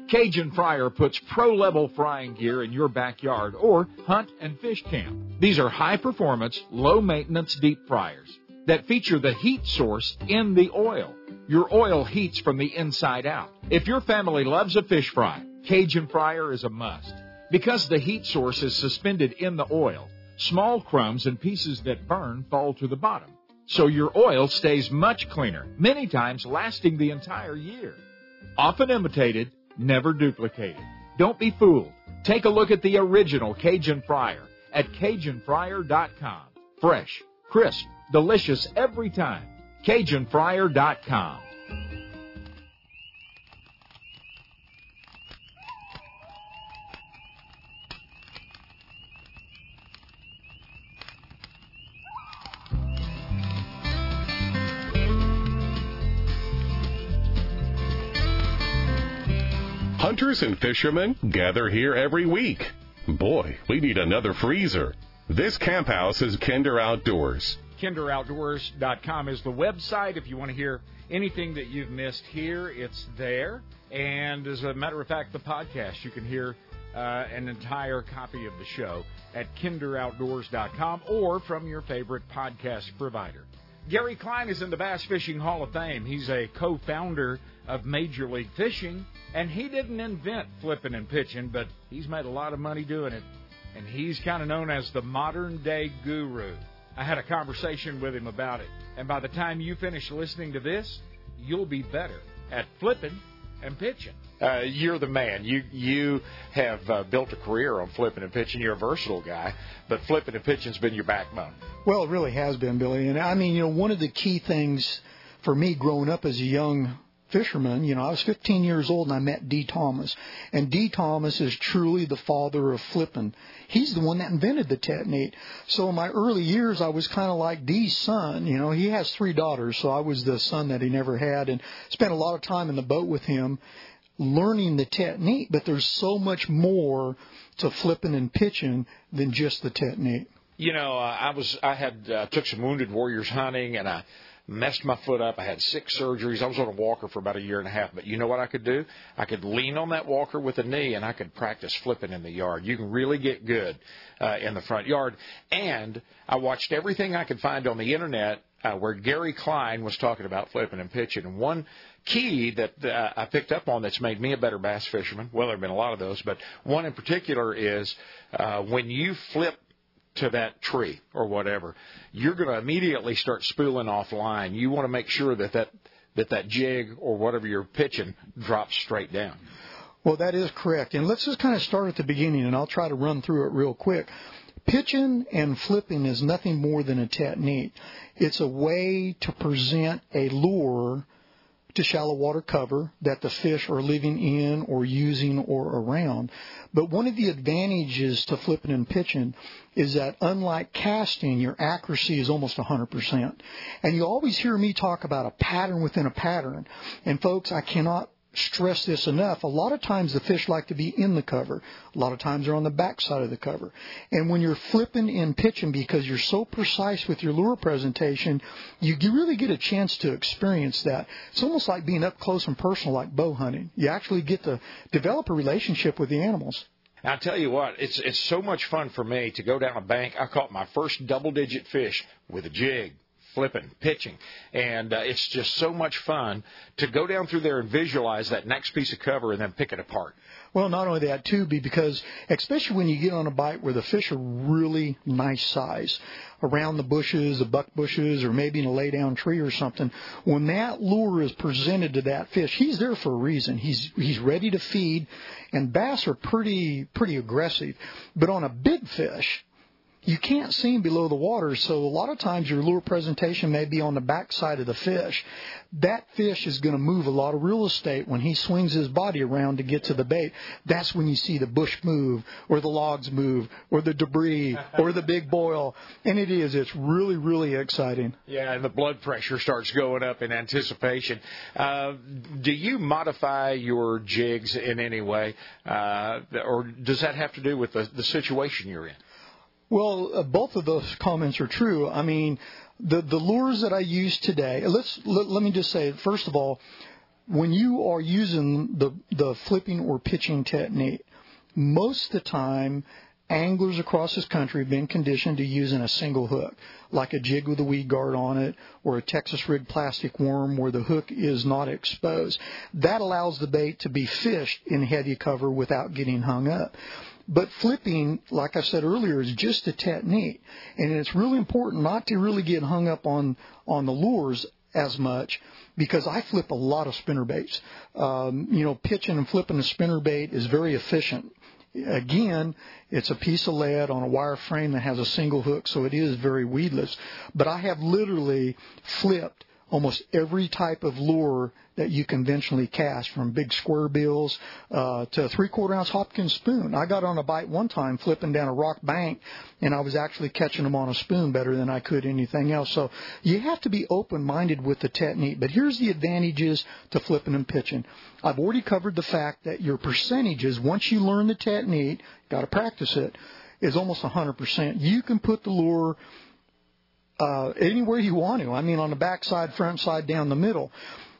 Cajun Fryer puts pro level frying gear in your backyard or hunt and fish camp. These are high performance, low maintenance deep fryers that feature the heat source in the oil. Your oil heats from the inside out. If your family loves a fish fry, Cajun Fryer is a must. Because the heat source is suspended in the oil, small crumbs and pieces that burn fall to the bottom so your oil stays much cleaner, many times lasting the entire year. Often imitated, never duplicated. Don't be fooled. Take a look at the original Cajun Fryer at CajunFryer.com. Fresh, crisp, delicious every time. CajunFryer.com. Hunters and fishermen gather here every week. Boy, we need another freezer. This camp house is Kinder Outdoors. KinderOutdoors.com is the website. If you want to hear anything that you've missed here, it's there. And as a matter of fact, the podcast, you can hear uh, an entire copy of the show at KinderOutdoors.com or from your favorite podcast provider. Gary Klein is in the Bass Fishing Hall of Fame. He's a co founder of Major League Fishing, and he didn't invent flipping and pitching, but he's made a lot of money doing it. And he's kind of known as the modern day guru. I had a conversation with him about it. And by the time you finish listening to this, you'll be better at flipping and pitching. Uh, you're the man. You you have uh, built a career on flipping and pitching. You're a versatile guy, but flipping and pitching's been your backbone. Well, it really has been, Billy. And I mean, you know, one of the key things for me growing up as a young fisherman, you know, I was 15 years old and I met Dee Thomas. And Dee Thomas is truly the father of flipping. He's the one that invented the technique. So in my early years, I was kind of like Dee's son. You know, he has three daughters, so I was the son that he never had and spent a lot of time in the boat with him learning the technique, but there's so much more to flipping and pitching than just the technique. You know, I was I had uh, took some wounded warriors hunting, and I messed my foot up. I had six surgeries. I was on a walker for about a year and a half. But you know what I could do? I could lean on that walker with a knee, and I could practice flipping in the yard. You can really get good uh, in the front yard. And I watched everything I could find on the internet uh, where Gary Klein was talking about flipping and pitching. And one key that uh, I picked up on that's made me a better bass fisherman. Well, there have been a lot of those, but one in particular is uh, when you flip to that tree or whatever, you're going to immediately start spooling off line. You want to make sure that that that that jig or whatever you're pitching drops straight down. Well, that is correct. And let's just kind of start at the beginning, and I'll try to run through it real quick. Pitching and flipping is nothing more than a technique. It's a way to present a lure to shallow water cover that the fish are living in or using or around. But one of the advantages to flipping and pitching is that unlike casting, your accuracy is almost 100%. And you always hear me talk about a pattern within a pattern. And folks, I cannot stress this enough. A lot of times the fish like to be in the cover. A lot of times they're on the back side of the cover. And when you're flipping and pitching because you're so precise with your lure presentation, you really get a chance to experience that. It's almost like being up close and personal like bow hunting. You actually get to develop a relationship with the animals. I tell you what, it's it's so much fun for me to go down a bank. I caught my first double digit fish with a jig, flipping, pitching, and uh, it's just so much fun to go down through there and visualize that next piece of cover and then pick it apart. Well, not only that too, because especially when you get on a bite where the fish are really nice size, around the bushes, the buck bushes, or maybe in a lay down tree or something. When that lure is presented to that fish, he's there for a reason. He's he's ready to feed, and bass are pretty pretty aggressive. But on a big fish, you can't see below the water, so a lot of times your lure presentation may be on the backside of the fish. That fish is going to move a lot of real estate when he swings his body around to get to the bait. That's when you see the bush move, or the logs move, or the debris, or the big boil. And it is, it's really, really exciting. Yeah, and the blood pressure starts going up in anticipation. Uh, do you modify your jigs in any way, uh, or does that have to do with the, the situation you're in? Well, uh, both of those comments are true. I mean, the the lures that I use today. Let's let, let me just say, first of all, when you are using the the flipping or pitching technique, most of the time anglers across this country have been conditioned to using a single hook, like a jig with a weed guard on it, or a Texas rig plastic worm where the hook is not exposed. That allows the bait to be fished in heavy cover without getting hung up. But flipping, like I said earlier, is just a technique, and it's really important not to really get hung up on on the lures as much because I flip a lot of spinner baits. Um, you know, pitching and flipping a spinner bait is very efficient. Again, it's a piece of lead on a wire frame that has a single hook, so it is very weedless. But I have literally flipped almost every type of lure that you conventionally cast, from big square bills uh, to a three-quarter ounce Hopkins spoon. I got on a bite one time flipping down a rock bank, and I was actually catching them on a spoon better than I could anything else. So you have to be open-minded with the technique. But here's the advantages to flipping and pitching. I've already covered the fact that your percentages, once you learn the technique, got to practice it, is almost 100%. You can put the lure uh, anywhere you want to. I mean, on the back side, front side, down the middle.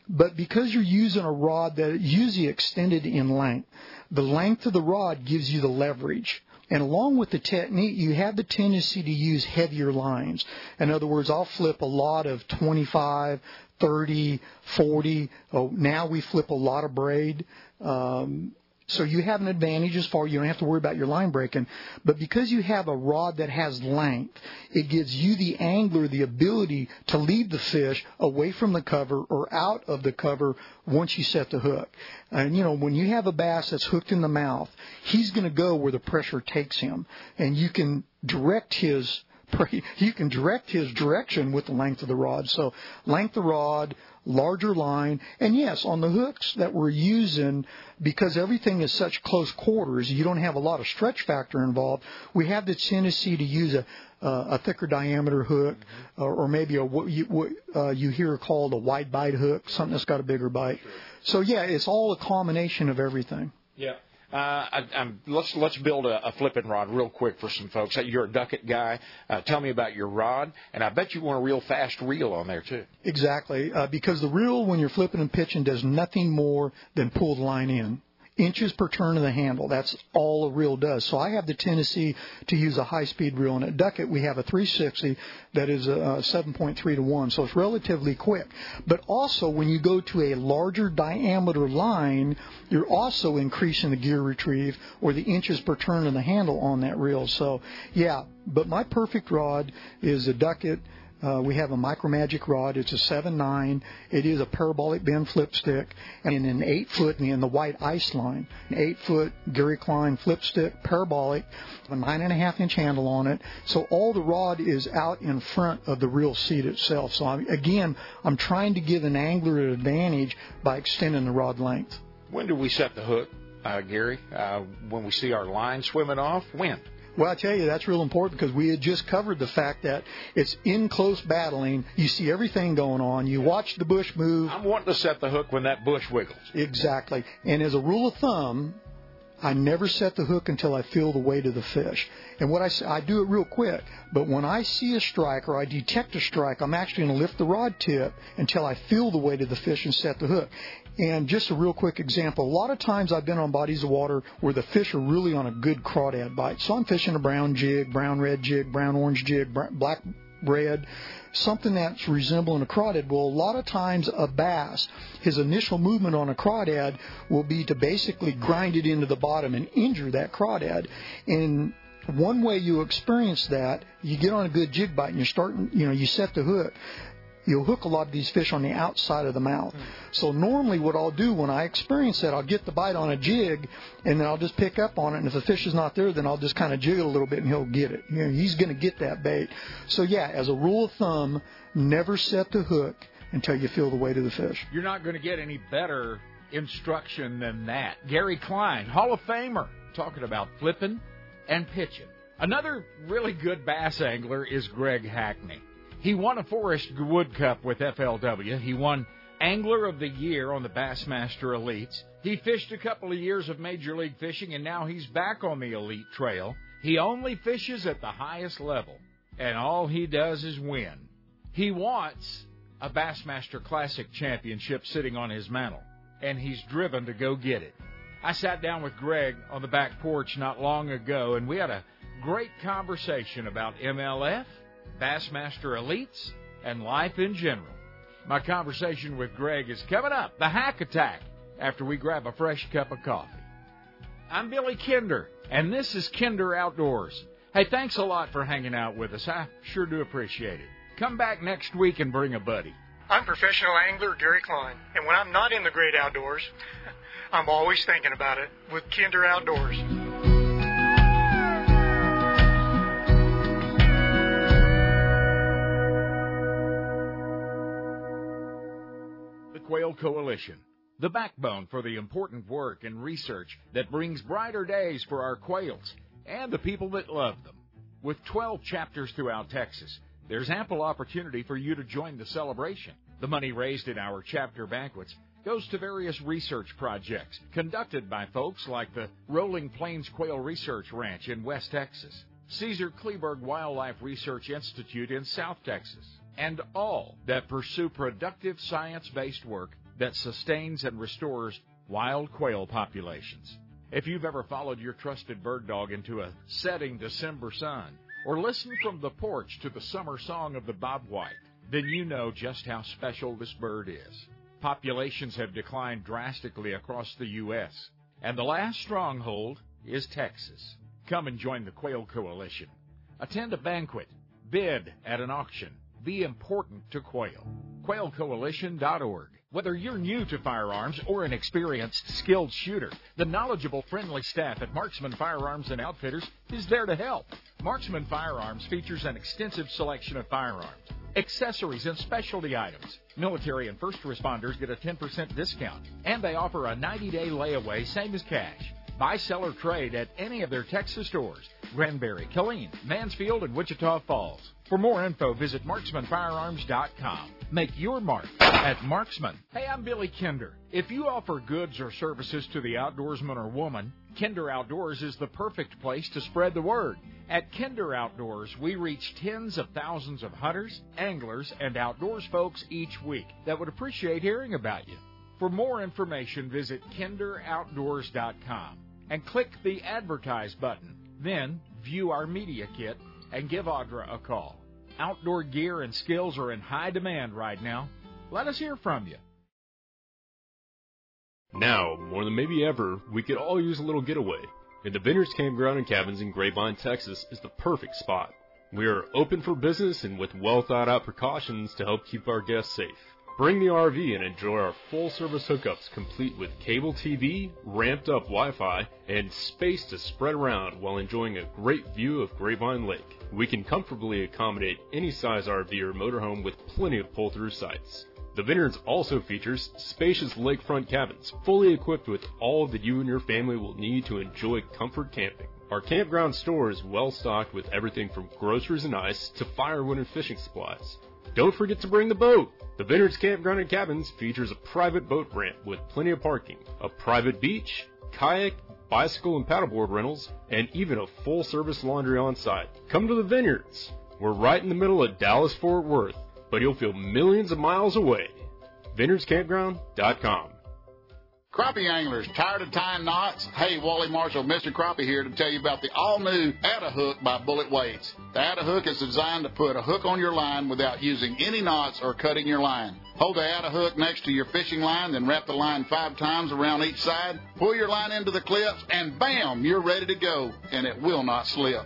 But because you're using a rod that is usually extended in length, the length of the rod gives you the leverage. And along with the technique, you have the tendency to use heavier lines. In other words, I'll flip a lot of 25, 30, 40. Oh, now we flip a lot of braid. Um, so you have an advantage as far you don't have to worry about your line breaking. But because you have a rod that has length, it gives you the angler the ability to lead the fish away from the cover or out of the cover once you set the hook. And you know, when you have a bass that's hooked in the mouth, he's going to go where the pressure takes him, and you can direct his you can direct his direction with the length of the rod. So length of rod, larger line, and yes, on the hooks that we're using, because everything is such close quarters, you don't have a lot of stretch factor involved. We have the tendency to use a uh, a thicker diameter hook, mm-hmm. or, or maybe a what you, what uh, you hear called a wide bite hook, something that's got a bigger bite. Sure. So yeah, it's all a combination of everything. Yeah. Uh, I, let's let's build a, a flipping rod real quick for some folks. You're a Duckett guy. Uh, tell me about your rod, and I bet you want a real fast reel on there too. Exactly, uh, because the reel when you're flipping and pitching does nothing more than pull the line in inches per turn of the handle. That's all a reel does. So I have the tendency to use a high speed reel. And at Duckett, we have a 360 that is a 7.3 to 1. So it's relatively quick. But also, when you go to a larger diameter line, you're also increasing the gear retrieve or the inches per turn of the handle on that reel. So, yeah. But my perfect rod is a Duckett uh, we have a Micromagic rod. It's a 7.9. It is a parabolic bend flip stick and an 8 foot in the white ice line. An 8 foot Gary Klein flip stick, parabolic, a 9.5 inch handle on it. So all the rod is out in front of the reel seat itself. So I'm, again, I'm trying to give an angler an advantage by extending the rod length. When do we set the hook, uh, Gary? Uh, when we see our line swimming off? When? Well, I tell you, that's real important because we had just covered the fact that it's in close battling. You see everything going on. You watch the bush move. I'm wanting to set the hook when that bush wiggles. Exactly. And as a rule of thumb, I never set the hook until I feel the weight of the fish. And what I say, I do it real quick, but when I see a strike or I detect a strike, I'm actually going to lift the rod tip until I feel the weight of the fish and set the hook. And just a real quick example, a lot of times I've been on bodies of water where the fish are really on a good crawdad bite. So I'm fishing a brown jig, brown red jig, brown orange jig, black red, something that's resembling a crawdad. Well, a lot of times a bass, his initial movement on a crawdad will be to basically grind it into the bottom and injure that crawdad. And one way you experience that, you get on a good jig bite and you're starting, you know, you set the hook you'll hook a lot of these fish on the outside of the mouth. Hmm. So normally what I'll do when I experience that, I'll get the bite on a jig and then I'll just pick up on it. And if the fish is not there, then I'll just kind of jig it a little bit and he'll get it. You know, he's going to get that bait. So yeah, as a rule of thumb, never set the hook until you feel the weight of the fish. You're not going to get any better instruction than that. Gary Klein, Hall of Famer, talking about flipping and pitching. Another really good bass angler is Greg Hackney. He won a Forrest Wood Cup with FLW. He won Angler of the Year on the Bassmaster Elites. He fished a couple of years of Major League Fishing, and now he's back on the Elite Trail. He only fishes at the highest level, and all he does is win. He wants a Bassmaster Classic championship sitting on his mantle, and he's driven to go get it. I sat down with Greg on the back porch not long ago, and we had a great conversation about MLF Bassmaster Elites, and life in general. My conversation with Greg is coming up, the Hack Attack, after we grab a fresh cup of coffee. I'm Billy Kinder, and this is Kinder Outdoors. Hey, thanks a lot for hanging out with us. I sure do appreciate it. Come back next week and bring a buddy. I'm professional angler Gary Klein, and when I'm not in the great outdoors, I'm always thinking about it with Kinder Outdoors. Quail Coalition, the backbone for the important work and research that brings brighter days for our quails and the people that love them. With 12 chapters throughout Texas, there's ample opportunity for you to join the celebration. The money raised in our chapter banquets goes to various research projects conducted by folks like the Rolling Plains Quail Research Ranch in West Texas, Caesar Kleberg Wildlife Research Institute in South Texas, and all that pursue productive science based work that sustains and restores wild quail populations. If you've ever followed your trusted bird dog into a setting December sun, or listened from the porch to the summer song of the bobwhite, then you know just how special this bird is. Populations have declined drastically across the U.S., and the last stronghold is Texas. Come and join the Quail Coalition. Attend a banquet, bid at an auction, be important to quail. QuailCoalition.org. Whether you're new to firearms or an experienced, skilled shooter, the knowledgeable, friendly staff at Marksman Firearms and Outfitters is there to help. Marksman Firearms features an extensive selection of firearms, accessories, and specialty items. Military and first responders get a 10% discount, and they offer a 90 day layaway, same as cash. Buy, sell, or trade at any of their Texas stores Granbury, Killeen, Mansfield, and Wichita Falls. For more info, visit marksmanfirearms.com. Make your mark at Marksman. Hey, I'm Billy Kinder. If you offer goods or services to the outdoorsman or woman, Kinder Outdoors is the perfect place to spread the word. At Kinder Outdoors, we reach tens of thousands of hunters, anglers, and outdoors folks each week that would appreciate hearing about you. For more information, visit kinderoutdoors.com and click the Advertise button. Then view our media kit and give Audra a call. Outdoor gear and skills are in high demand right now. Let us hear from you. Now, more than maybe ever, we could all use a little getaway. And the Vineyards Campground and Cabins in Grapevine, Texas is the perfect spot. We are open for business and with well thought out precautions to help keep our guests safe. Bring the RV and enjoy our full service hookups complete with cable TV, ramped up Wi Fi, and space to spread around while enjoying a great view of Grapevine Lake. We can comfortably accommodate any size RV or motorhome with plenty of pull through sites. The Vineyards also features spacious lakefront cabins, fully equipped with all that you and your family will need to enjoy comfort camping. Our campground store is well stocked with everything from groceries and ice to firewood and fishing supplies. Don't forget to bring the boat. The Vineyards Campground and Cabins features a private boat ramp with plenty of parking, a private beach, kayak, bicycle and paddleboard rentals, and even a full service laundry on site. Come to the Vineyards. We're right in the middle of Dallas Fort Worth, but you'll feel millions of miles away. VineyardsCampground.com. Crappie anglers, tired of tying knots? Hey, Wally Marshall, Mr. Crappie here to tell you about the all-new Atta Hook by Bullet Weights. The Atta Hook is designed to put a hook on your line without using any knots or cutting your line. Hold the Atta Hook next to your fishing line, then wrap the line five times around each side. Pull your line into the clips, and bam, you're ready to go, and it will not slip.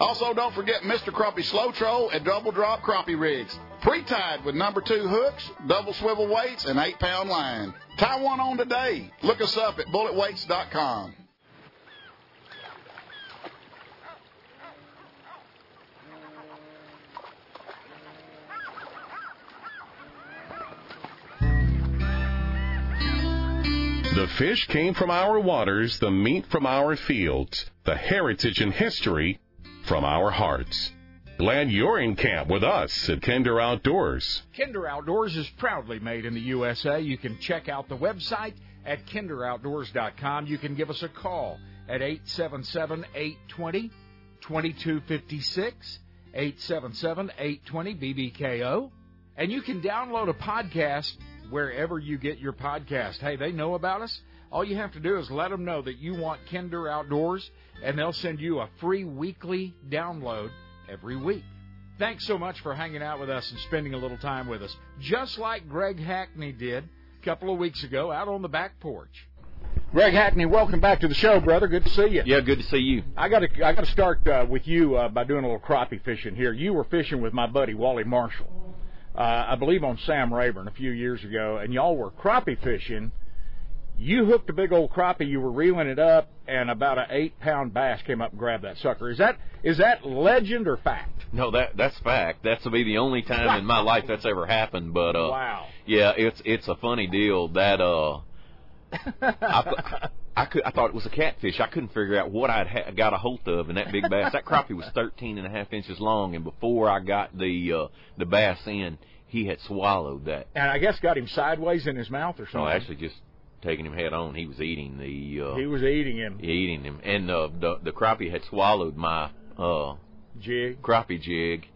Also, don't forget Mr. Crappie Slow Troll and Double Drop Crappie Rigs. Pre-tied with number two hooks, double swivel weights, and eight pound line. Tie one on today. Look us up at bulletweights.com. The fish came from our waters, the meat from our fields, the heritage and history from our hearts. Glad you're in camp with us at Kinder Outdoors. Kinder Outdoors is proudly made in the USA. You can check out the website at kinderoutdoors.com. You can give us a call at 877 820 2256, 877 820 BBKO. And you can download a podcast wherever you get your podcast. Hey, they know about us. All you have to do is let them know that you want Kinder Outdoors, and they'll send you a free weekly download every week. Thanks so much for hanging out with us and spending a little time with us, just like Greg Hackney did a couple of weeks ago out on the back porch. Greg Hackney, welcome back to the show, brother. Good to see you. Yeah, good to see you. I got to I got to start uh, with you uh, by doing a little crappie fishing here. You were fishing with my buddy Wally Marshall, uh, I believe on Sam Rayburn a few years ago, and y'all were crappie fishing. You hooked a big old crappie. You were reeling it up, and about an eight pound bass came up and grabbed that sucker. Is that is that legend or fact? No, that that's fact. That's to be the only time in my life that's ever happened. But uh, wow. yeah, it's it's a funny deal that uh, I, I could I thought it was a catfish. I couldn't figure out what I'd ha- got a hold of in that big bass. that crappie was 13 and a half inches long, and before I got the uh, the bass in, he had swallowed that. And I guess got him sideways in his mouth or something. No, actually just taking him head on. He was eating the. Uh, he was eating him. Eating him, and uh, the the crappie had swallowed my uh, jig, crappie jig,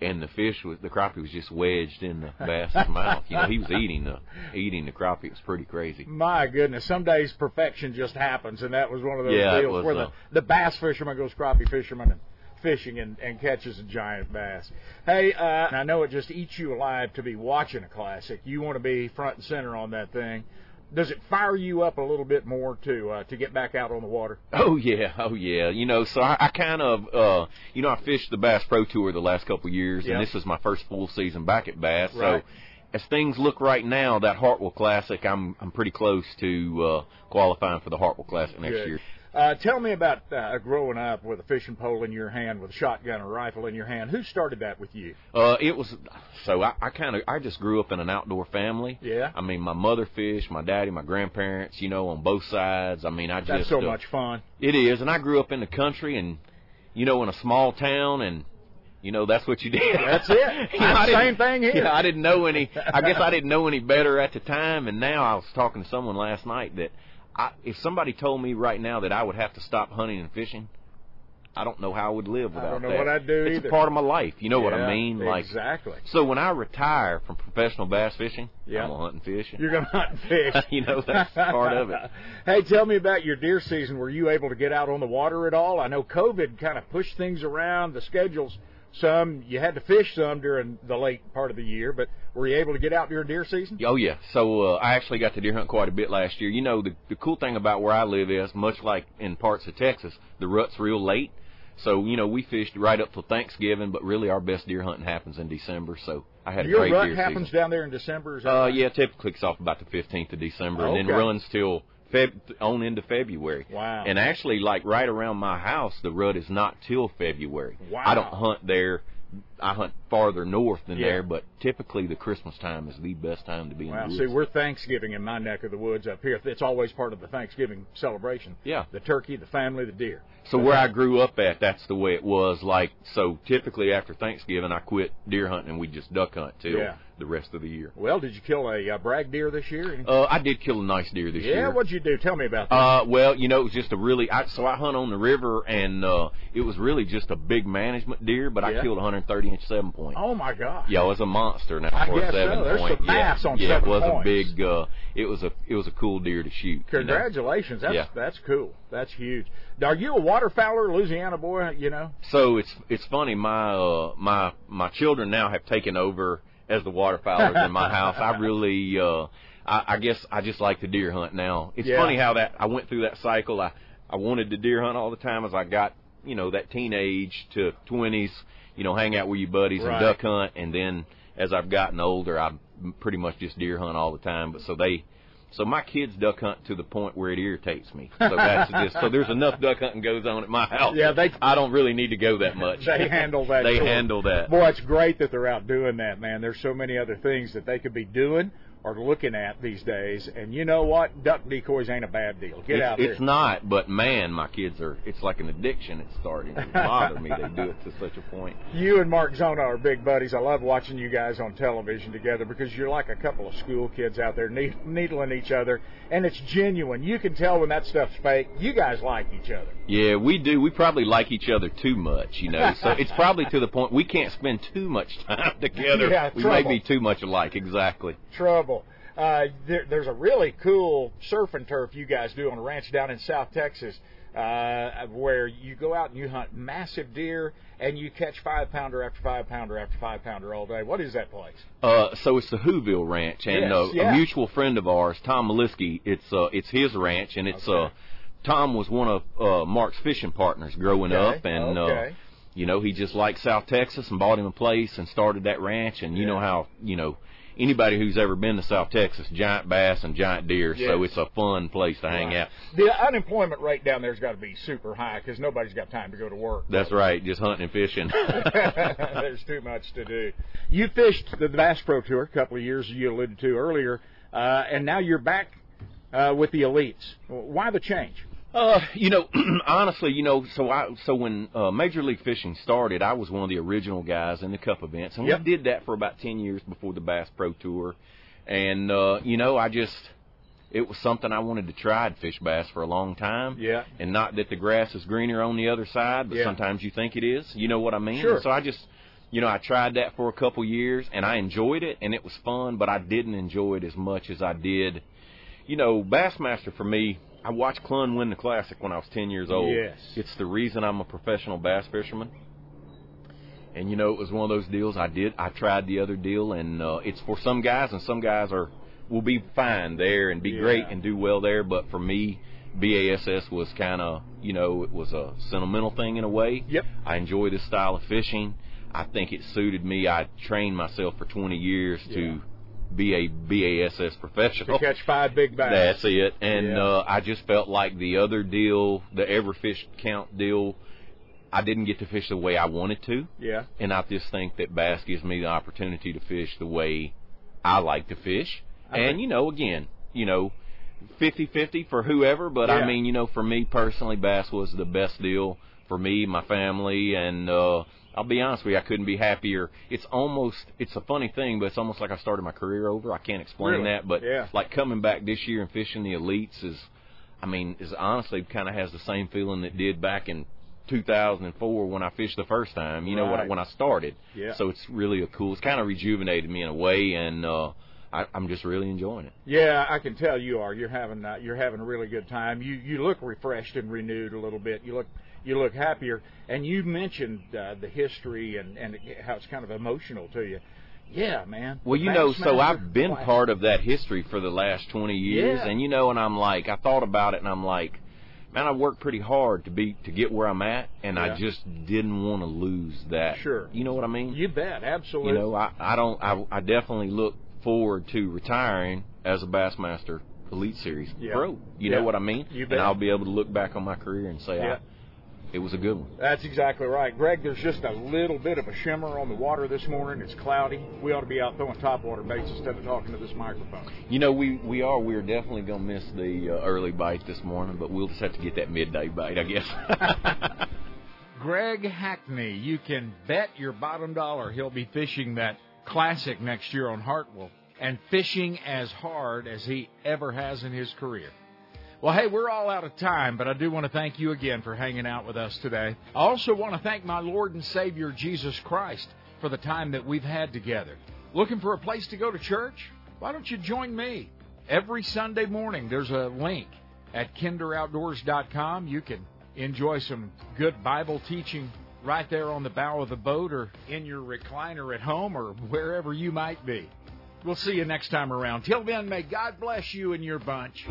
and the fish was the crappie was just wedged in the bass's mouth. You know, he was eating the eating the crappie. It was pretty crazy. My goodness, some days perfection just happens, and that was one of those yeah, deals was, where uh, the the bass fisherman goes crappie fisherman and fishing and, and catches a giant bass. Hey, uh, I know it just eats you alive to be watching a classic. You want to be front and center on that thing. Does it fire you up a little bit more to uh, to get back out on the water? Oh yeah, oh yeah. You know, so I, I kind of, uh, you know, I fished the Bass Pro Tour the last couple of years, and this is my first full season back at Bass. Right. So, as things look right now, that Hartwell Classic, I'm I'm pretty close to uh, qualifying for the Hartwell Classic next Good. year. Uh, tell me about uh, growing up with a fishing pole in your hand, with a shotgun or rifle in your hand. Who started that with you? Uh, it was so I, I kind of I just grew up in an outdoor family. Yeah. I mean, my mother fished, my daddy, my grandparents, you know, on both sides. I mean, I just That's so uh, much fun. It is, and I grew up in the country, and you know, in a small town, and you know, that's what you did. That's it. You know, Same thing here. I didn't know any. I guess I didn't know any better at the time, and now I was talking to someone last night that I, if somebody told me right now that I would have to stop hunting and fishing, I don't know how I would live without don't know that. what I'd do It's either. a part of my life. You know what I mean? Like exactly. So when I retire from professional bass fishing, Yeah. I'm gonna hunt and fish. You're going to hunt and fish. you know that's part of it. hey, tell me about your deer season. Were you able to get out on the water at all? I know COVID kind of pushed things around, the schedules. Some you had to fish some during the late part of the year, but were you able to get out during deer season? Oh yeah. So uh, I actually got to deer hunt quite a bit last year. You know, the the cool thing about where I live is much like in parts of Texas, the rut's real late. So you know, we fished right up till Thanksgiving, but really our best deer hunting happens in December. So I had a Your great rut deer happens season. down there in December. Is that Uh, right? yeah, typically kicks off about the 15th of December, and then Okay. runs till Feb on into February. Wow. And actually, like right around my house, the rut is not till February. Wow. I don't hunt there I hunt farther north than Yeah. there, but typically the Christmas time is the best time to be in Well, the see, we're Thanksgiving in my neck of the woods up here. It's always part of the Thanksgiving celebration. Yeah. The turkey, the family, the deer. So where I grew up at, that's the way it was. Like so, typically after Thanksgiving, I quit deer hunting and we just duck hunt till Yeah. The rest of the year. Well, did you kill a uh, brag deer this year? Uh, I did kill a nice deer this yeah, year. Yeah, what'd you do? Tell me about that. Uh, well, you know, it was just a really. I, so I hunt on the river, and uh, it was really just a big management deer. But I killed a 130 inch seven point. oh my gosh. Yeah, it was a monster now I for guess a seven so. There's point. some yeah, on yeah, seven it was points. a big. Uh, it was a it was a cool deer to shoot. you know? Congratulations. That's Yeah. that's cool. That's huge. Are you a waterfowler, Louisiana boy? You know. So it's it's funny. My uh, my my children now have taken over as the waterfowlers in my house. I really. Uh, I, I guess I just like to deer hunt now. It's Yeah. funny how that I went through that cycle. I I wanted to deer hunt all the time as I got you know that teenage to twenties. You know, hang out with your buddies Right. and duck hunt, and then as I've gotten older, I pretty much just deer hunt all the time. But so they. So my kids duck hunt to the point where it irritates me. So that's just so there's enough duck hunting goes on at my house. Yeah, they- I don't really need to go that much. They handle that. They handle that. Boy, it's great that they're out doing that, man. There's so many other things that they could be doing or looking at these days. And you know what? Duck decoys ain't a bad deal. Get it's, out there. it's not, but man, my kids are. It's like an addiction. It's starting to bother me. They do it to such a point. You and Mark Zona are big buddies. I love watching you guys on television together because you're like a couple of school kids out there ne- needling each other, and it's genuine. You can tell when that stuff's fake. You guys like each other. Yeah, we do. We probably like each other too much, you know. So it's probably to the point we can't spend too much time together. Yeah, we trouble. may be too much alike. Exactly. Trouble. Uh, there, there's a really cool surf and turf you guys do on a ranch down in South Texas. Uh, where you go out and you hunt massive deer and you catch five pounder after five pounder after five pounder all day. What is that place? Uh, so it's the Whoville Ranch, and Yes, uh, yeah. a mutual friend of ours, Tom Maliski. It's uh, it's his ranch, and it's uh, Tom was one of uh, Mark's fishing partners growing Okay, up, and uh, you know he just liked South Texas and bought him a place and started that ranch, and you know how you know anybody who's ever been to South Texas, giant bass and giant deer, so it's a fun place to hang Right. out. The unemployment rate down there's got to be super high because nobody's got time to go to work. That's right, just hunting and fishing. There's too much to do. You fished the Bass Pro Tour a couple of years you alluded to earlier, uh, and now you're back uh, with the elites. Why the change? Uh, you know, honestly, you know, so I so when uh, Major League Fishing started, I was one of the original guys in the Cup events, and Yep. we did that for about ten years before the Bass Pro Tour, and uh, you know, I just it was something I wanted to try. I'd fish bass for a long time, Yeah. and not that the grass is greener on the other side, but Yeah. sometimes you think it is. You know what I mean? Sure. So I just. You know, I tried that for a couple years and I enjoyed it and it was fun, but I didn't enjoy it as much as I did. You know, Bassmaster for me, I watched Clunn win the Classic when I was 10 years old. Yes. It's the reason I'm a professional bass fisherman. And you know, it was one of those deals I did. I tried the other deal, and uh, it's for some guys, and some guys are will be fine there and be Yeah. great and do well there. But for me, BASS was kind of, you know, it was a sentimental thing in a way. Yep. I enjoy this style of fishing. I think it suited me. I trained myself for 20 years Yeah. to be a BASS professional. To catch five big bass. That's it. And Yeah. uh, I just felt like the other deal, the ever fish count deal, I didn't get to fish the way I wanted to. Yeah. And I just think that bass gives me the opportunity to fish the way I like to fish. I and think- you know, again, you know, fifty-fifty for whoever, but Yeah. I mean, you know, for me personally, bass was the best deal for me, my family, and uh I'll be honest with you, I couldn't be happier. It's almost, it's a funny thing, but it's almost like I started my career over. I can't explain Really? that, but Yeah. like coming back this year and fishing the elites is, I mean, is honestly kind of has the same feeling it did back in 2004 when I fished the first time. You know, when I, when I started. Yeah. So it's really a cool. It's kind of rejuvenated me in a way, and uh, I, I'm just really enjoying it. Yeah, I can tell you are. You're having uh, you're having a really good time. You you look refreshed and renewed a little bit. You look you look happier. And you mentioned uh, the history and and how it's kind of emotional to you. Yeah, man. Well, you know, so I've been part of that history for the last 20 years, Yeah. and you know, and I'm like, I thought about it, and I'm like, man, I worked pretty hard to be to get where I'm at, and Yeah. I just didn't want to lose that. Sure. You know what I mean? You bet, absolutely. You know, I I don't I I definitely look forward to retiring as a Bassmaster Elite Series Yeah. pro. You know what I mean? You bet. And I'll be able to look back on my career and say Yeah. I it was a good one. That's exactly right. Greg, there's just a little bit of a shimmer on the water this morning. It's cloudy. We ought to be out throwing topwater baits instead of talking to this microphone. You know, we we are we're definitely gonna miss the uh, early bite this morning, but we'll just have to get that midday bite, I guess. Greg Hackney, you can bet your bottom dollar he'll be fishing that classic next year on Hartwell and fishing as hard as he ever has in his career. Well, hey, we're all out of time, but I do want to thank you again for hanging out with us today. I also want to thank my Lord and Savior Jesus Christ for the time that we've had together. Looking for a place to go to church? Why don't you join me? Every Sunday morning, there's a link at kinderoutdoors.com. You can enjoy some good Bible teaching right there on the bow of the boat or in your recliner at home or wherever you might be. We'll see you next time around. Till then, may God bless you and your bunch.